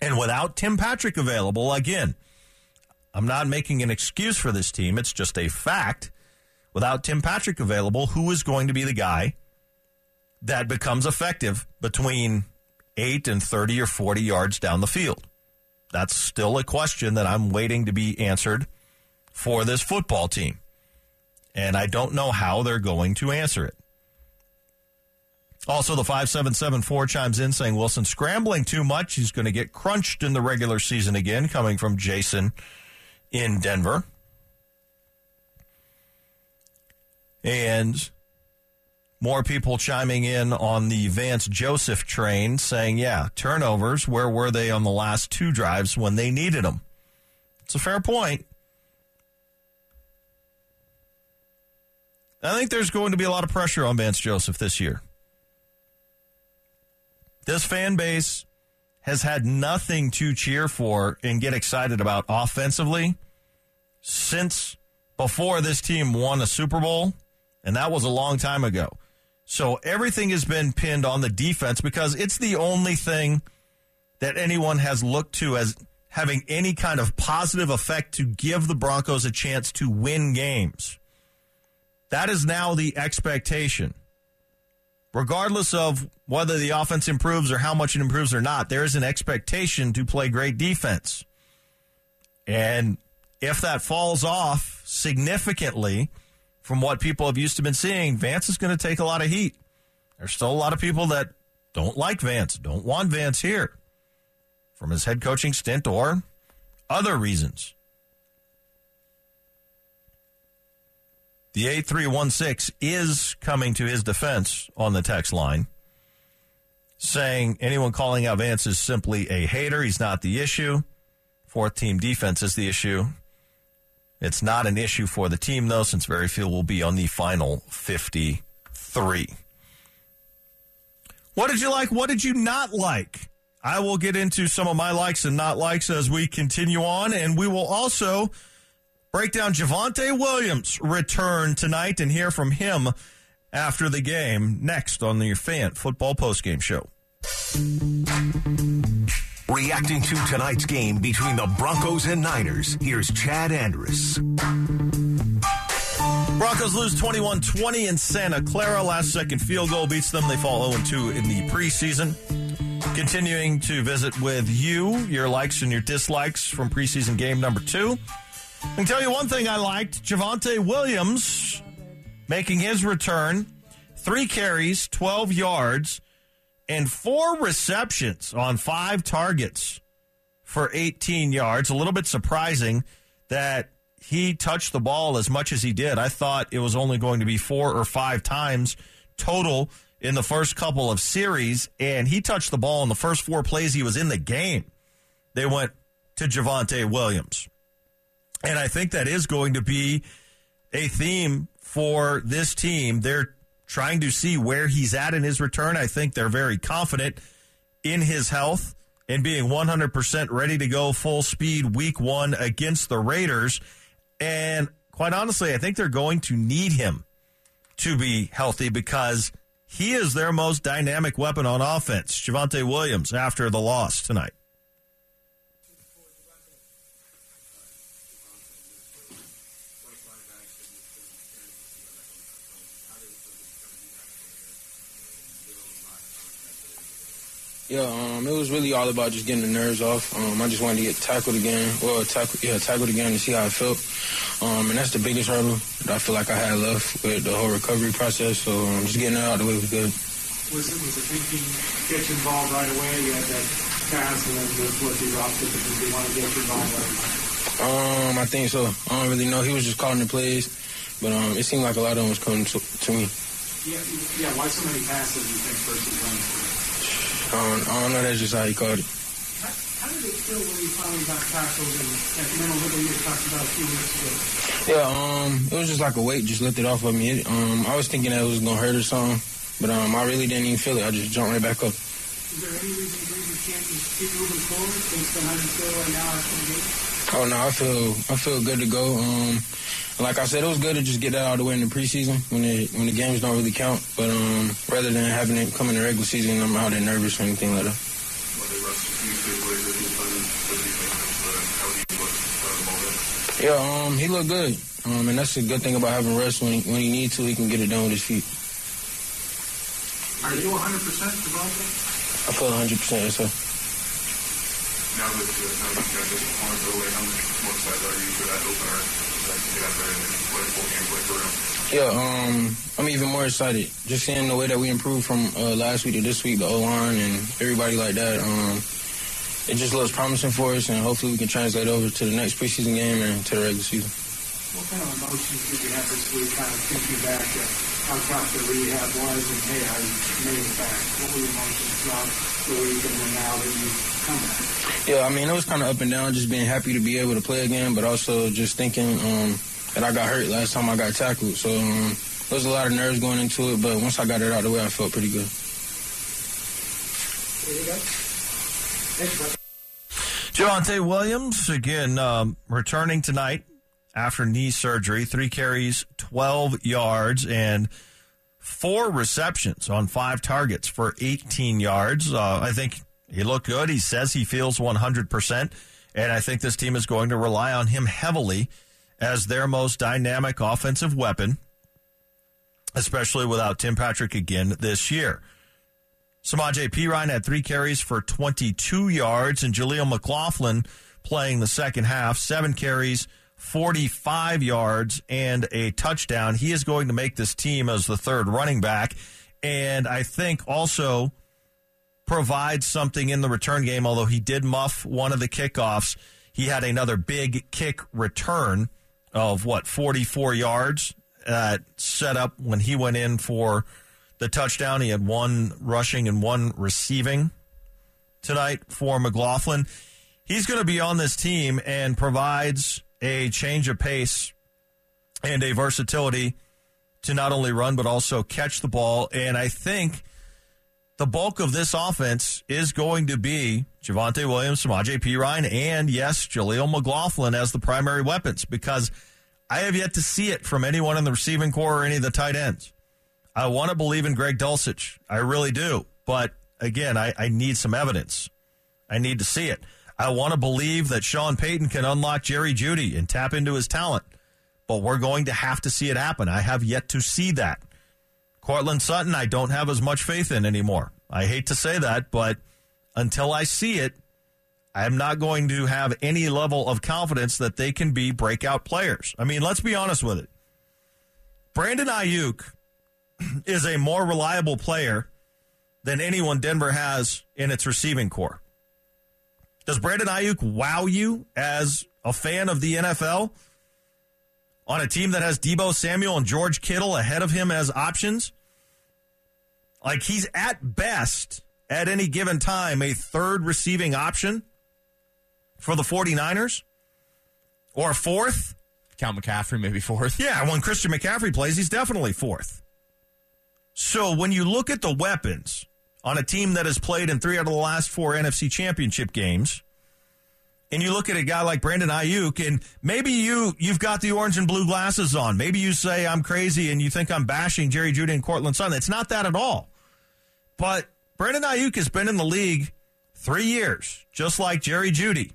And without Tim Patrick available, again, I'm not making an excuse for this team. It's just a fact. Without Tim Patrick available, who is going to be the guy that becomes effective between 8 and 30 or 40 yards down the field? That's still a question that I'm waiting to be answered for this football team. And I don't know how they're going to answer it. Also, the 5774 chimes in saying Wilson scrambling too much. He's going to get crunched in the regular season again, coming from Jason in Denver. And more people chiming in on the Vance Joseph train saying, yeah, turnovers, where were they on the last two drives when they needed them? It's a fair point. I think there's going to be a lot of pressure on Vance Joseph this year. This fan base has had nothing to cheer for and get excited about offensively since before this team won a Super Bowl, and that was a long time ago. So everything has been pinned on the defense because it's the only thing that anyone has looked to as having any kind of positive effect to give the Broncos a chance to win games. That is now the expectation. Regardless of whether the offense improves or how much it improves or not, there is an expectation to play great defense. And if that falls off significantly from what people have used to been seeing, Vance is going to take a lot of heat. There's still a lot of people that don't like Vance, don't want Vance here from his head coaching stint or other reasons. The 8316 is coming to his defense on the text line, saying anyone calling out Vance is simply a hater. He's not the issue. Fourth team defense is the issue. It's not an issue for the team, though, since very few will be on the final 53. What did you like? What did you not like? I will get into some of my likes and not likes as we continue on, and we will also break down Javonte Williams' return tonight and hear from him after the game next on the Fan Football Postgame Show. Reacting to tonight's game between the Broncos and Niners, here's Chad Andrus. Broncos lose 21 20 in Santa Clara. Last second field goal beats them. They fall 0 2 in the preseason. Continuing to visit with you, your likes and your dislikes from preseason game number two. I can tell you one thing I liked Javonte Williams making his return. Three carries, 12 yards, and four receptions on five targets for 18 yards. A little bit surprising that he touched the ball as much as he did. I thought it was only going to be four or five times total in the first couple of series, and he touched the ball in the first four plays he was in the game. They went to Javonte Williams. And I think that is going to be a theme for this team. They're trying to see where he's at in his return. I think they're very confident in his health and being 100% ready to go full speed week one against the Raiders. And quite honestly, I think they're going to need him to be healthy because he is their most dynamic weapon on offense. Javonte Williams after the loss tonight. Yeah, um, it was really all about just getting the nerves off. Um, I just wanted to get tackled again, or tackle, yeah, tackled again to see how I felt. Um, and that's the biggest hurdle that I feel like I had left with the whole recovery process. So um, just getting it out of the way was good. Was it was the thinking get involved right away? You had that pass and then just what you dropped it because you want to get involved right away. Um, I think so. I don't really know. He was just calling the plays, but um, it seemed like a lot of them was coming to, to me. Yeah, yeah. Why so many passes? You think versus one? I don't, I don't know. That's just how he called it. How, how did it feel when you finally got tackled and that mental you talked about a few minutes ago? Yeah, um, it was just like a weight just lifted off of me. It, um, I was thinking that it was gonna hurt or something, but um, I really didn't even feel it. I just jumped right back up. Is there any reason you you can't just keep moving forward based on how you feel right now after the game? Oh no, I feel I feel good to go. Um, like I said, it was good to just get that out of the way in the preseason when the when the games don't really count. But um, rather than having it come in the regular season, I'm out there nervous or anything like that. Yeah, um, he looked good, um, and that's a good thing about having rest. When he, when he needs to, he can get it done with his feet. Are you 100% Javonte? I feel 100 percent yes, sir. Now that, uh, now that you got this point away, how much more excited are you for that opener? Like, get out there and play full game, play for real? Yeah, um, I'm even more excited. Just seeing the way that we improved from uh, last week to this week, the O line and everybody like that. Um, it just looks promising for us, and hopefully we can translate over to the next preseason game and to the regular season. What kind of emotions did you have this week, kind of thinking back at how tough the rehab was and hey, I made it back. What were your emotions throughout the week and then now that you've come back? Yeah, I mean, it was kind of up and down, just being happy to be able to play again, but also just thinking um, that I got hurt last time I got tackled. So um, there was a lot of nerves going into it, but once I got it out of the way, I felt pretty good. There you go. Thanks, bud. Javonte Williams, again, um, returning tonight after knee surgery. Three carries, 12 yards, and four receptions on five targets for 18 yards. Uh, I think he looked good. He says he feels 100%, and I think this team is going to rely on him heavily as their most dynamic offensive weapon, especially without Tim Patrick again this year. Samaje Perine had three carries for 22 yards, and Jaleel McLaughlin playing the second half, seven carries, 45 yards, and a touchdown. He is going to make this team as the third running back, and I think also provides something in the return game, although he did muff one of the kickoffs. He had another big kick return of what, 44 yards uh, set up when he went in for the touchdown. He had one rushing and one receiving tonight for McLaughlin. He's going to be on this team and provides a change of pace and a versatility to not only run but also catch the ball. And I think the bulk of this offense is going to be Javonte Williams, Samaje Perine, and yes, Jaleel McLaughlin as the primary weapons because I have yet to see it from anyone in the receiving corps or any of the tight ends. I want to believe in Greg Dulcich. I really do. But again, I, I need some evidence. I need to see it. I want to believe that Sean Payton can unlock Jerry Jeudy and tap into his talent. But we're going to have to see it happen. I have yet to see that. Courtland Sutton, I don't have as much faith in anymore. I hate to say that, but until I see it, I'm not going to have any level of confidence that they can be breakout players. I mean, let's be honest with it. Brandon Aiyuk *clears throat* is a more reliable player than anyone Denver has in its receiving corps. Does Brandon Aiyuk wow you as a fan of the NFL on a team that has Deebo Samuel and George Kittle ahead of him as options? Like he's at best at any given time a third receiving option for the 49ers or fourth. Count McCaffrey, maybe fourth. Yeah, when Christian McCaffrey plays, he's definitely fourth. So when you look at the weapons on a team that has played in three out of the last four NFC championship games, and you look at a guy like Brandon Aiyuk, and maybe you you've got the orange and blue glasses on. Maybe you say I'm crazy and you think I'm bashing Jerry Jeudy and Courtland Sutton. It's not that at all. But Brandon Aiyuk has been in the league three years, just like Jerry Jeudy.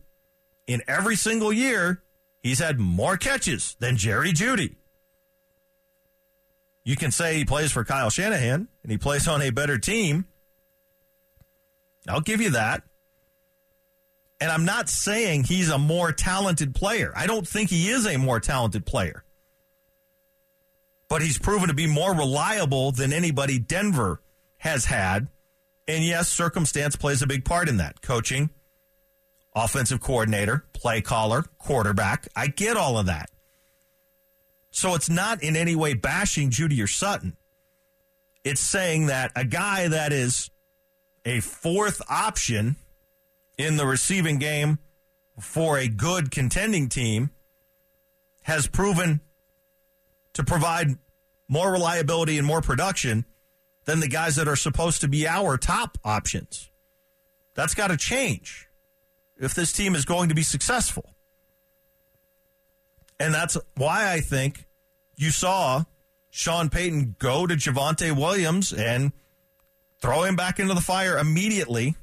In every single year, he's had more catches than Jerry Jeudy. You can say he plays for Kyle Shanahan and he plays on a better team. I'll give you that. And I'm not saying he's a more talented player. I don't think he is a more talented player. But he's proven to be more reliable than anybody Denver has had. And yes, circumstance plays a big part in that. Coaching, offensive coordinator, play caller, quarterback. I get all of that. So it's not in any way bashing Jeudy or Sutton. It's saying that a guy that is a fourth option in the receiving game for a good contending team has proven to provide more reliability and more production than the guys that are supposed to be our top options. That's got to change if this team is going to be successful. And that's why I think you saw Sean Payton go to Javonte Williams and throw him back into the fire immediately,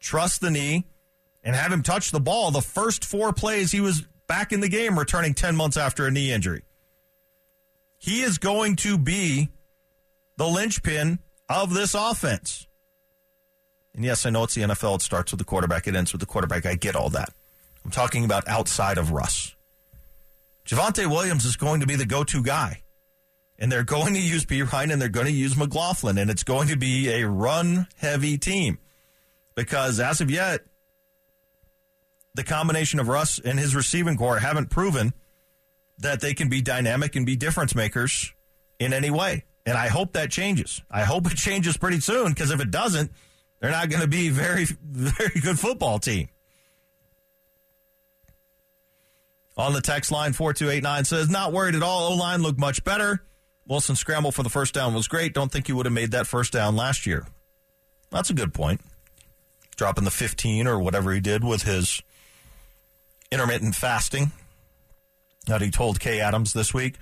trust the knee, and have him touch the ball. The first four plays, he was back in the game, returning 10 months after a knee injury. He is going to be the linchpin of this offense. And yes, I know it's the NFL. It starts with the quarterback, it ends with the quarterback. I get all that. I'm talking about outside of Russ. Javonte Williams is going to be the go to guy. And they're going to use Perine and they're going to use McLaughlin. And it's going to be a run heavy team. Because as of yet, the combination of Russ and his receiving corps haven't proven that they can be dynamic and be difference makers in any way. And I hope that changes. I hope it changes pretty soon because if it doesn't, they're not going to be very, very good football team. On the text line, 4289 says, not worried at all. O line looked much better. Wilson scramble for the first down was great. Don't think he would have made that first down last year. That's a good point. Dropping the 15 or whatever he did with his intermittent fasting that he told Kay Adams this week.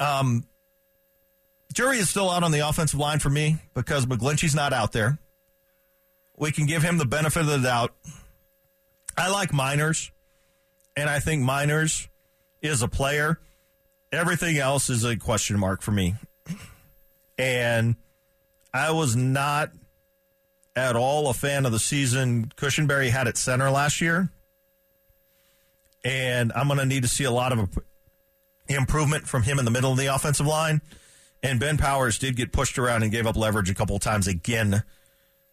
Um, jury is still out on the offensive line for me because McGlinchey's not out there. We can give him the benefit of the doubt. I like Meinerz, and I think Meinerz is a player. Everything else is a question mark for me. And I was not at all a fan of the season Cushenberry had at center last year. And I'm going to need to see a lot of improvement from him in the middle of the offensive line. And Ben Powers did get pushed around and gave up leverage a couple of times again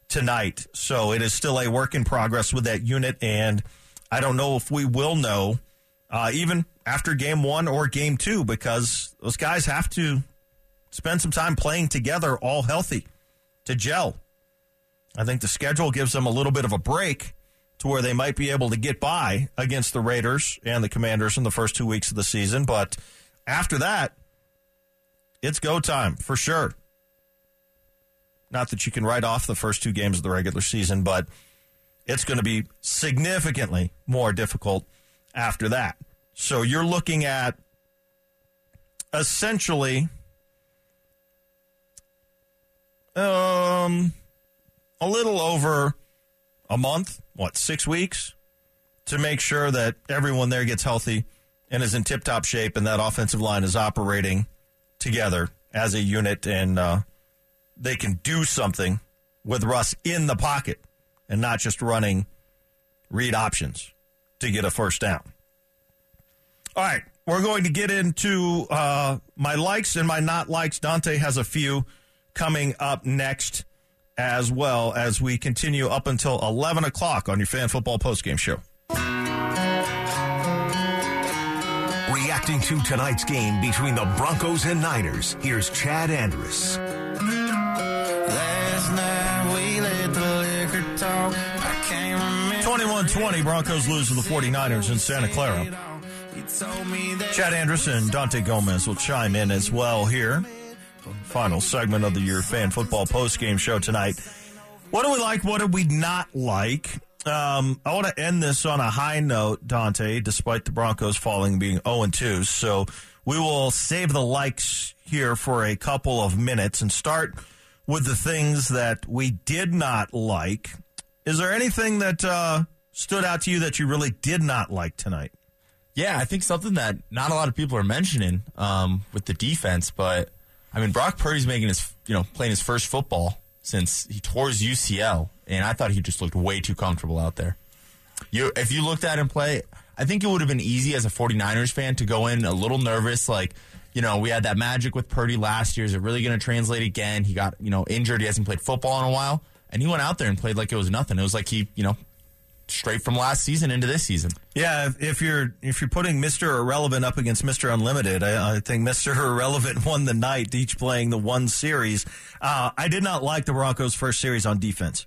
tonight. So it is still a work in progress with that unit. And I don't know if we will know uh, even after game one or game two because those guys have to spend some time playing together all healthy to gel. I think the schedule gives them a little bit of a break to where they might be able to get by against the Raiders and the Commanders in the first two weeks of the season. But after that, it's go time for sure. Not that you can write off the first two games of the regular season, but it's going to be significantly more difficult after that. So you're looking at essentially um a little over a month, what, 6 weeks to make sure that everyone there gets healthy and is in tip-top shape and that offensive line is operating together as a unit and uh, they can do something with Russ in the pocket and not just running read options to get a first down. All right, we're going to get into uh, my likes and my not likes. Dante has a few coming up next, as well as we continue up until 11 o'clock on your fan football postgame show. Reacting to tonight's game between the Broncos and Niners, here's Chad Andrus. 21 20, Broncos lose to the 49ers in Santa Clara. Chad Andrus and Dante Gomez will chime in as well here. Final segment of the Your Fan Football post game show tonight. What do we like? What do we not like? Um, I want to end this on a high note, Dante, despite the Broncos falling being 0 2. So we will save the likes here for a couple of minutes and start with the things that we did not like. Is there anything that uh, stood out to you that you really did not like tonight? Yeah, I think something that not a lot of people are mentioning um, with the defense, but I mean Brock Purdy's making his you know playing his first football since he tore his UCL, and I thought he just looked way too comfortable out there. You, if you looked at him play, I think it would have been easy as a 49ers fan to go in a little nervous, like you know we had that magic with Purdy last year. Is it really going to translate again? He got you know injured. He hasn't played football in a while, and he went out there and played like it was nothing. It was like he you know straight from last season into this season. Yeah, if, you're if you're putting Mister Irrelevant up against Mister Unlimited, I, I, think Mister Irrelevant *laughs* won the night, each playing the one series. Uh, I did not like the Broncos' first series on defense.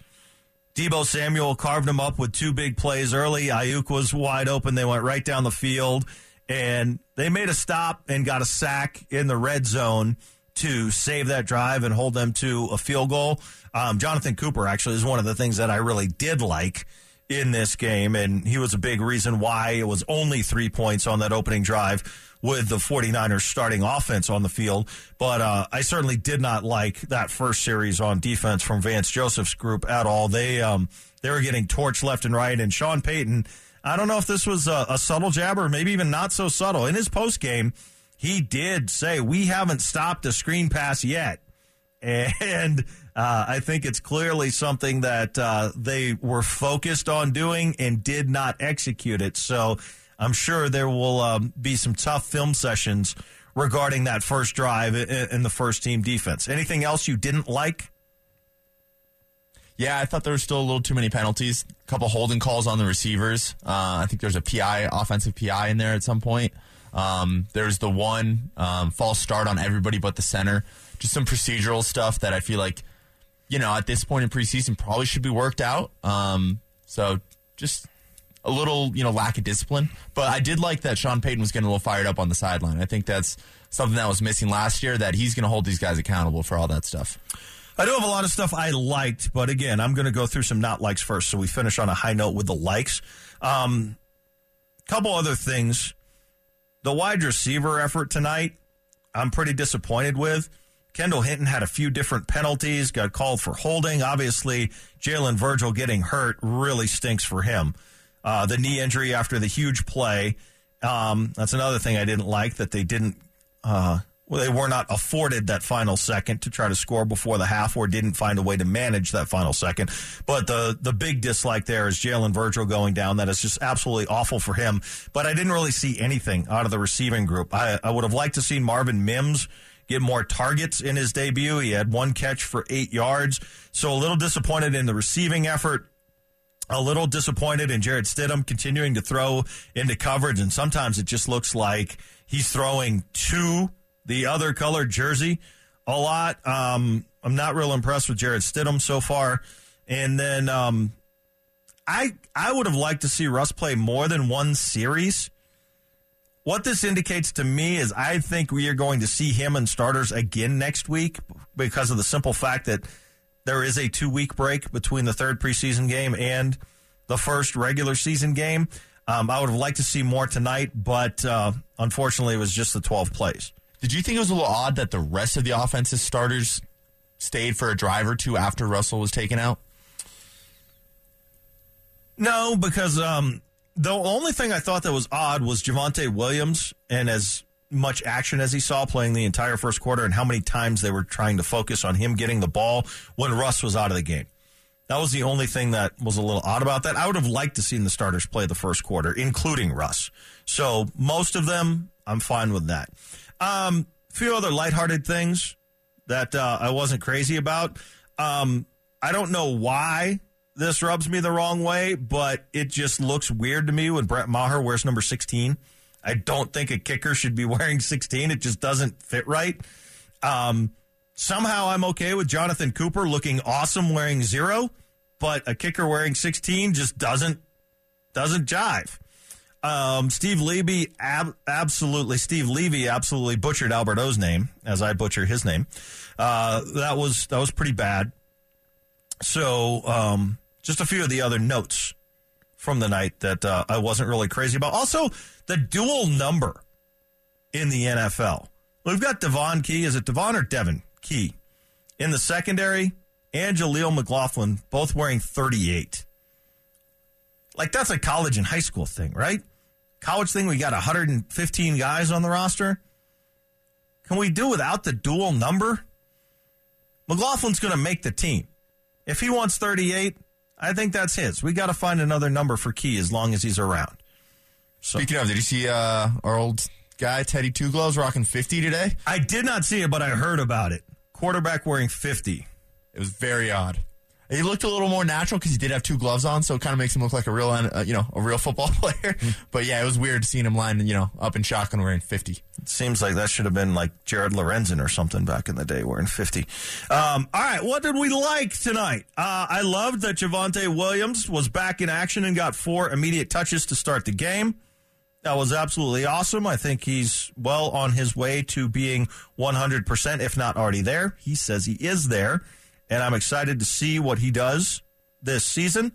Deebo Samuel carved him up with two big plays early. Aiyuk was wide open. They went right down the field, and they made a stop and got a sack in the red zone to save that drive and hold them to a field goal. Um, Jonathan Cooper actually is one of the things that I really did like in this game, and he was a big reason why it was only three points on that opening drive with the 49ers starting offense on the field. But uh, I certainly did not like that first series on defense from Vance Joseph's group at all. They um, they were getting torched left and right, and Sean Payton. I don't know if this was a, a subtle jab or maybe even not so subtle. In his post game, he did say, "We haven't stopped a screen pass yet," *laughs* and uh, I think it's clearly something that uh, they were focused on doing and did not execute it. So I'm sure there will um, be some tough film sessions regarding that first drive in, the first team defense. Anything else you didn't like? Yeah, I thought there were still a little too many penalties. A couple holding calls on the receivers. Uh, I think there's a PI, offensive PI in there at some point. Um, there's the one um, false start on everybody but the center. Just some procedural stuff that I feel like, you know, at this point in preseason probably should be worked out. Um, so just a little, you know, lack of discipline. But I did like that Sean Payton was getting a little fired up on the sideline. I think that's something that was missing last year. That he's going to hold these guys accountable for all that stuff. I do have a lot of stuff I liked, but again, I'm going to go through some not likes first, so we finish on a high note with the likes. Um, couple other things. The wide receiver effort tonight, I'm pretty disappointed with. Kendall Hinton had a few different penalties, got called for holding. Obviously, Jalen Virgil getting hurt really stinks for him. Uh, the knee injury after the huge play. Um, that's another thing I didn't like that they didn't. Uh, well, they were not afforded that final second to try to score before the half, or didn't find a way to manage that final second. But the the big dislike there is Jalen Virgil going down. That is just absolutely awful for him. But I didn't really see anything out of the receiving group. I, I would have liked to see Marvin Mims get more targets in his debut. He had one catch for eight yards. So a little disappointed in the receiving effort a little disappointed in Jarrett Stidham continuing to throw into coverage, and sometimes it just looks like he's throwing to the other colored jersey a lot. Um, I'm not real impressed with Jarrett Stidham so far, and then um, I I would have liked to see Russ play more than one series. What this indicates to me is I think we are going to see him and starters again next week because of the simple fact that there is a two week break between the third preseason game and the first regular season game. Um, I would have liked to see more tonight, but uh, unfortunately, it was just the 12 plays. Did you think it was a little odd that the rest of the offense's starters stayed for a drive or two after Russell was taken out? No, because um, the only thing I thought that was odd was Javonte Williams, and as much action as he saw playing the entire first quarter, and how many times they were trying to focus on him getting the ball when Russ was out of the game. That was the only thing that was a little odd about that. I would have liked to seen the starters play the first quarter, including Russ. So most of them, I'm fine with that. Um, a few other lighthearted things that uh, I wasn't crazy about. Um, I don't know why this rubs me the wrong way, but it just looks weird to me when Brett Maher wears number 16. I don't think a kicker should be *laughs* wearing 16. It just doesn't fit right. Um, somehow I'm okay with Jonathan Cooper looking awesome wearing zero, but a kicker wearing 16 just doesn't doesn't jive. Um, Steve Levy, ab- absolutely. Steve Levy absolutely butchered Albert O's name as I butcher his name. Uh, that was that was pretty bad. So, um, just a few of the other notes from the night that uh, I wasn't really crazy about. Also, the dual number in the NFL. We've got Devon Key. Is it Devon or Devon Key in the secondary? And Jaleel McLaughlin both wearing 38. Like that's a college and high school thing, right? College thing, we got 115 guys on the roster. Can we do without the dual number? McLaughlin's going to make the team. If he wants 38, I think that's his. We got to find another number for Key as long as he's around. So. Speaking of, did you see uh, our old guy Teddy Two Gloves rocking 50 today? I did not see it, but I heard about it. Quarterback wearing 50. It was very odd. He looked a little more natural because he did have two gloves on, so it kind of makes him look like a real, uh, you know, a real *laughs* football player. but yeah, it was weird seeing him lying, you know, up in shotgun wearing 50. It seems like that should have been like Jared Lorenzen or something back in the day wearing 50. Um, all right, what did we like tonight? Uh, I loved that Javonte Williams was back in action and got four immediate touches to start the game. That was absolutely awesome. I think he's well on his way to being 100%, if not already there. He says he is there and I'm excited to see what he does this season.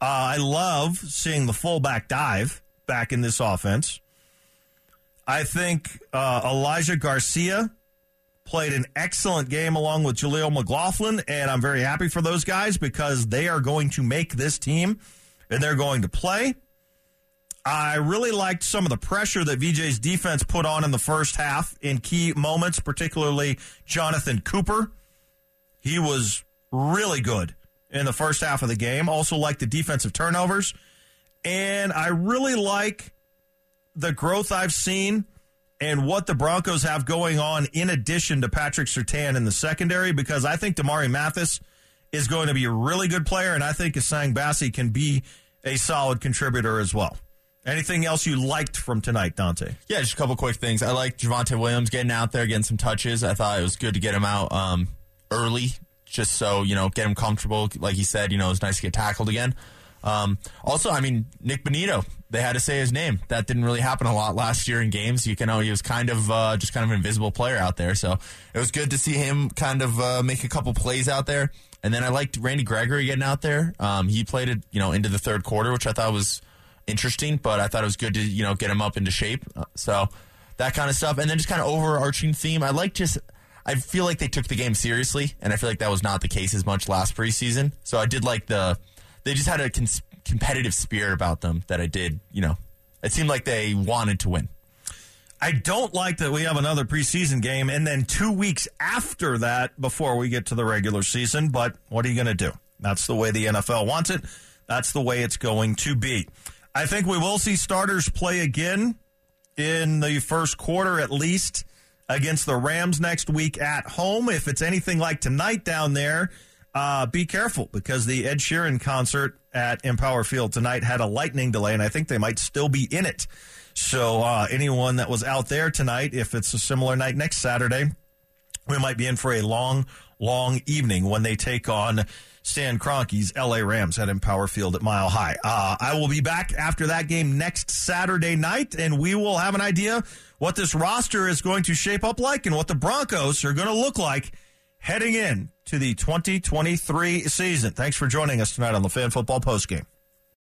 Uh, I love seeing the fullback dive back in this offense. I think uh, Elijah Garcia played an excellent game along with Jaleel McLaughlin, and I'm very happy for those guys because they are going to make this team and they're going to play. I really liked some of the pressure that VJ's defense put on in the first half in key moments, particularly Jonathan Cooper. He was really good in the first half of the game. Also, like the defensive turnovers. And I really like the growth I've seen and what the Broncos have going on in addition to Patrick Surtain in the secondary because I think Damari Mathis is going to be a really good player, and I think Essang Bassey can be a solid contributor as well. Anything else you liked from tonight, Dante? Yeah, just a couple quick things. I like Javonte Williams getting out there, getting some touches. I thought it was good to get him out um, early, just so you know, get him comfortable. Like he said, you know, it's nice to get tackled again. Um, also, I mean, Nik Bonitto, they had to say his name. That didn't really happen a lot last year in games. You can know he was kind of uh, just kind of an invisible player out there. So it was good to see him kind of uh, make a couple plays out there. And then I liked Randy Gregory getting out there. Um, he played it, you know, into the third quarter, which I thought was interesting. But I thought it was good to you know get him up into shape. Uh, so that kind of stuff. And then just kind of overarching theme. I like just. I feel like they took the game seriously, and I feel like that was not the case as much last preseason. So I did like the they just had a cons- competitive spirit about them that I did, you know, it seemed like they wanted to win. I don't like that we have another preseason game and then two weeks after that before we get to the regular season, but what are you going to do? That's the way the NFL wants it. That's the way it's going to be. I think we will see starters play again in the first quarter at least against the Rams next week at home. If it's anything like tonight down there, uh, be careful because the Ed Sheeran concert at Empower Field tonight had a lightning delay, and I think they might still be in it. So uh, anyone that was out there tonight, if it's a similar night next Saturday, we might be in for a long, long evening when they take on Stan Kroenke's LA Rams at Empower Field at Mile High. Uh, I will be back after that game next Saturday night, and we will have an idea what this roster is going to shape up like and what the Broncos are going to look like heading in to the 2023 season. Thanks for joining us tonight on the Fan Football Postgame.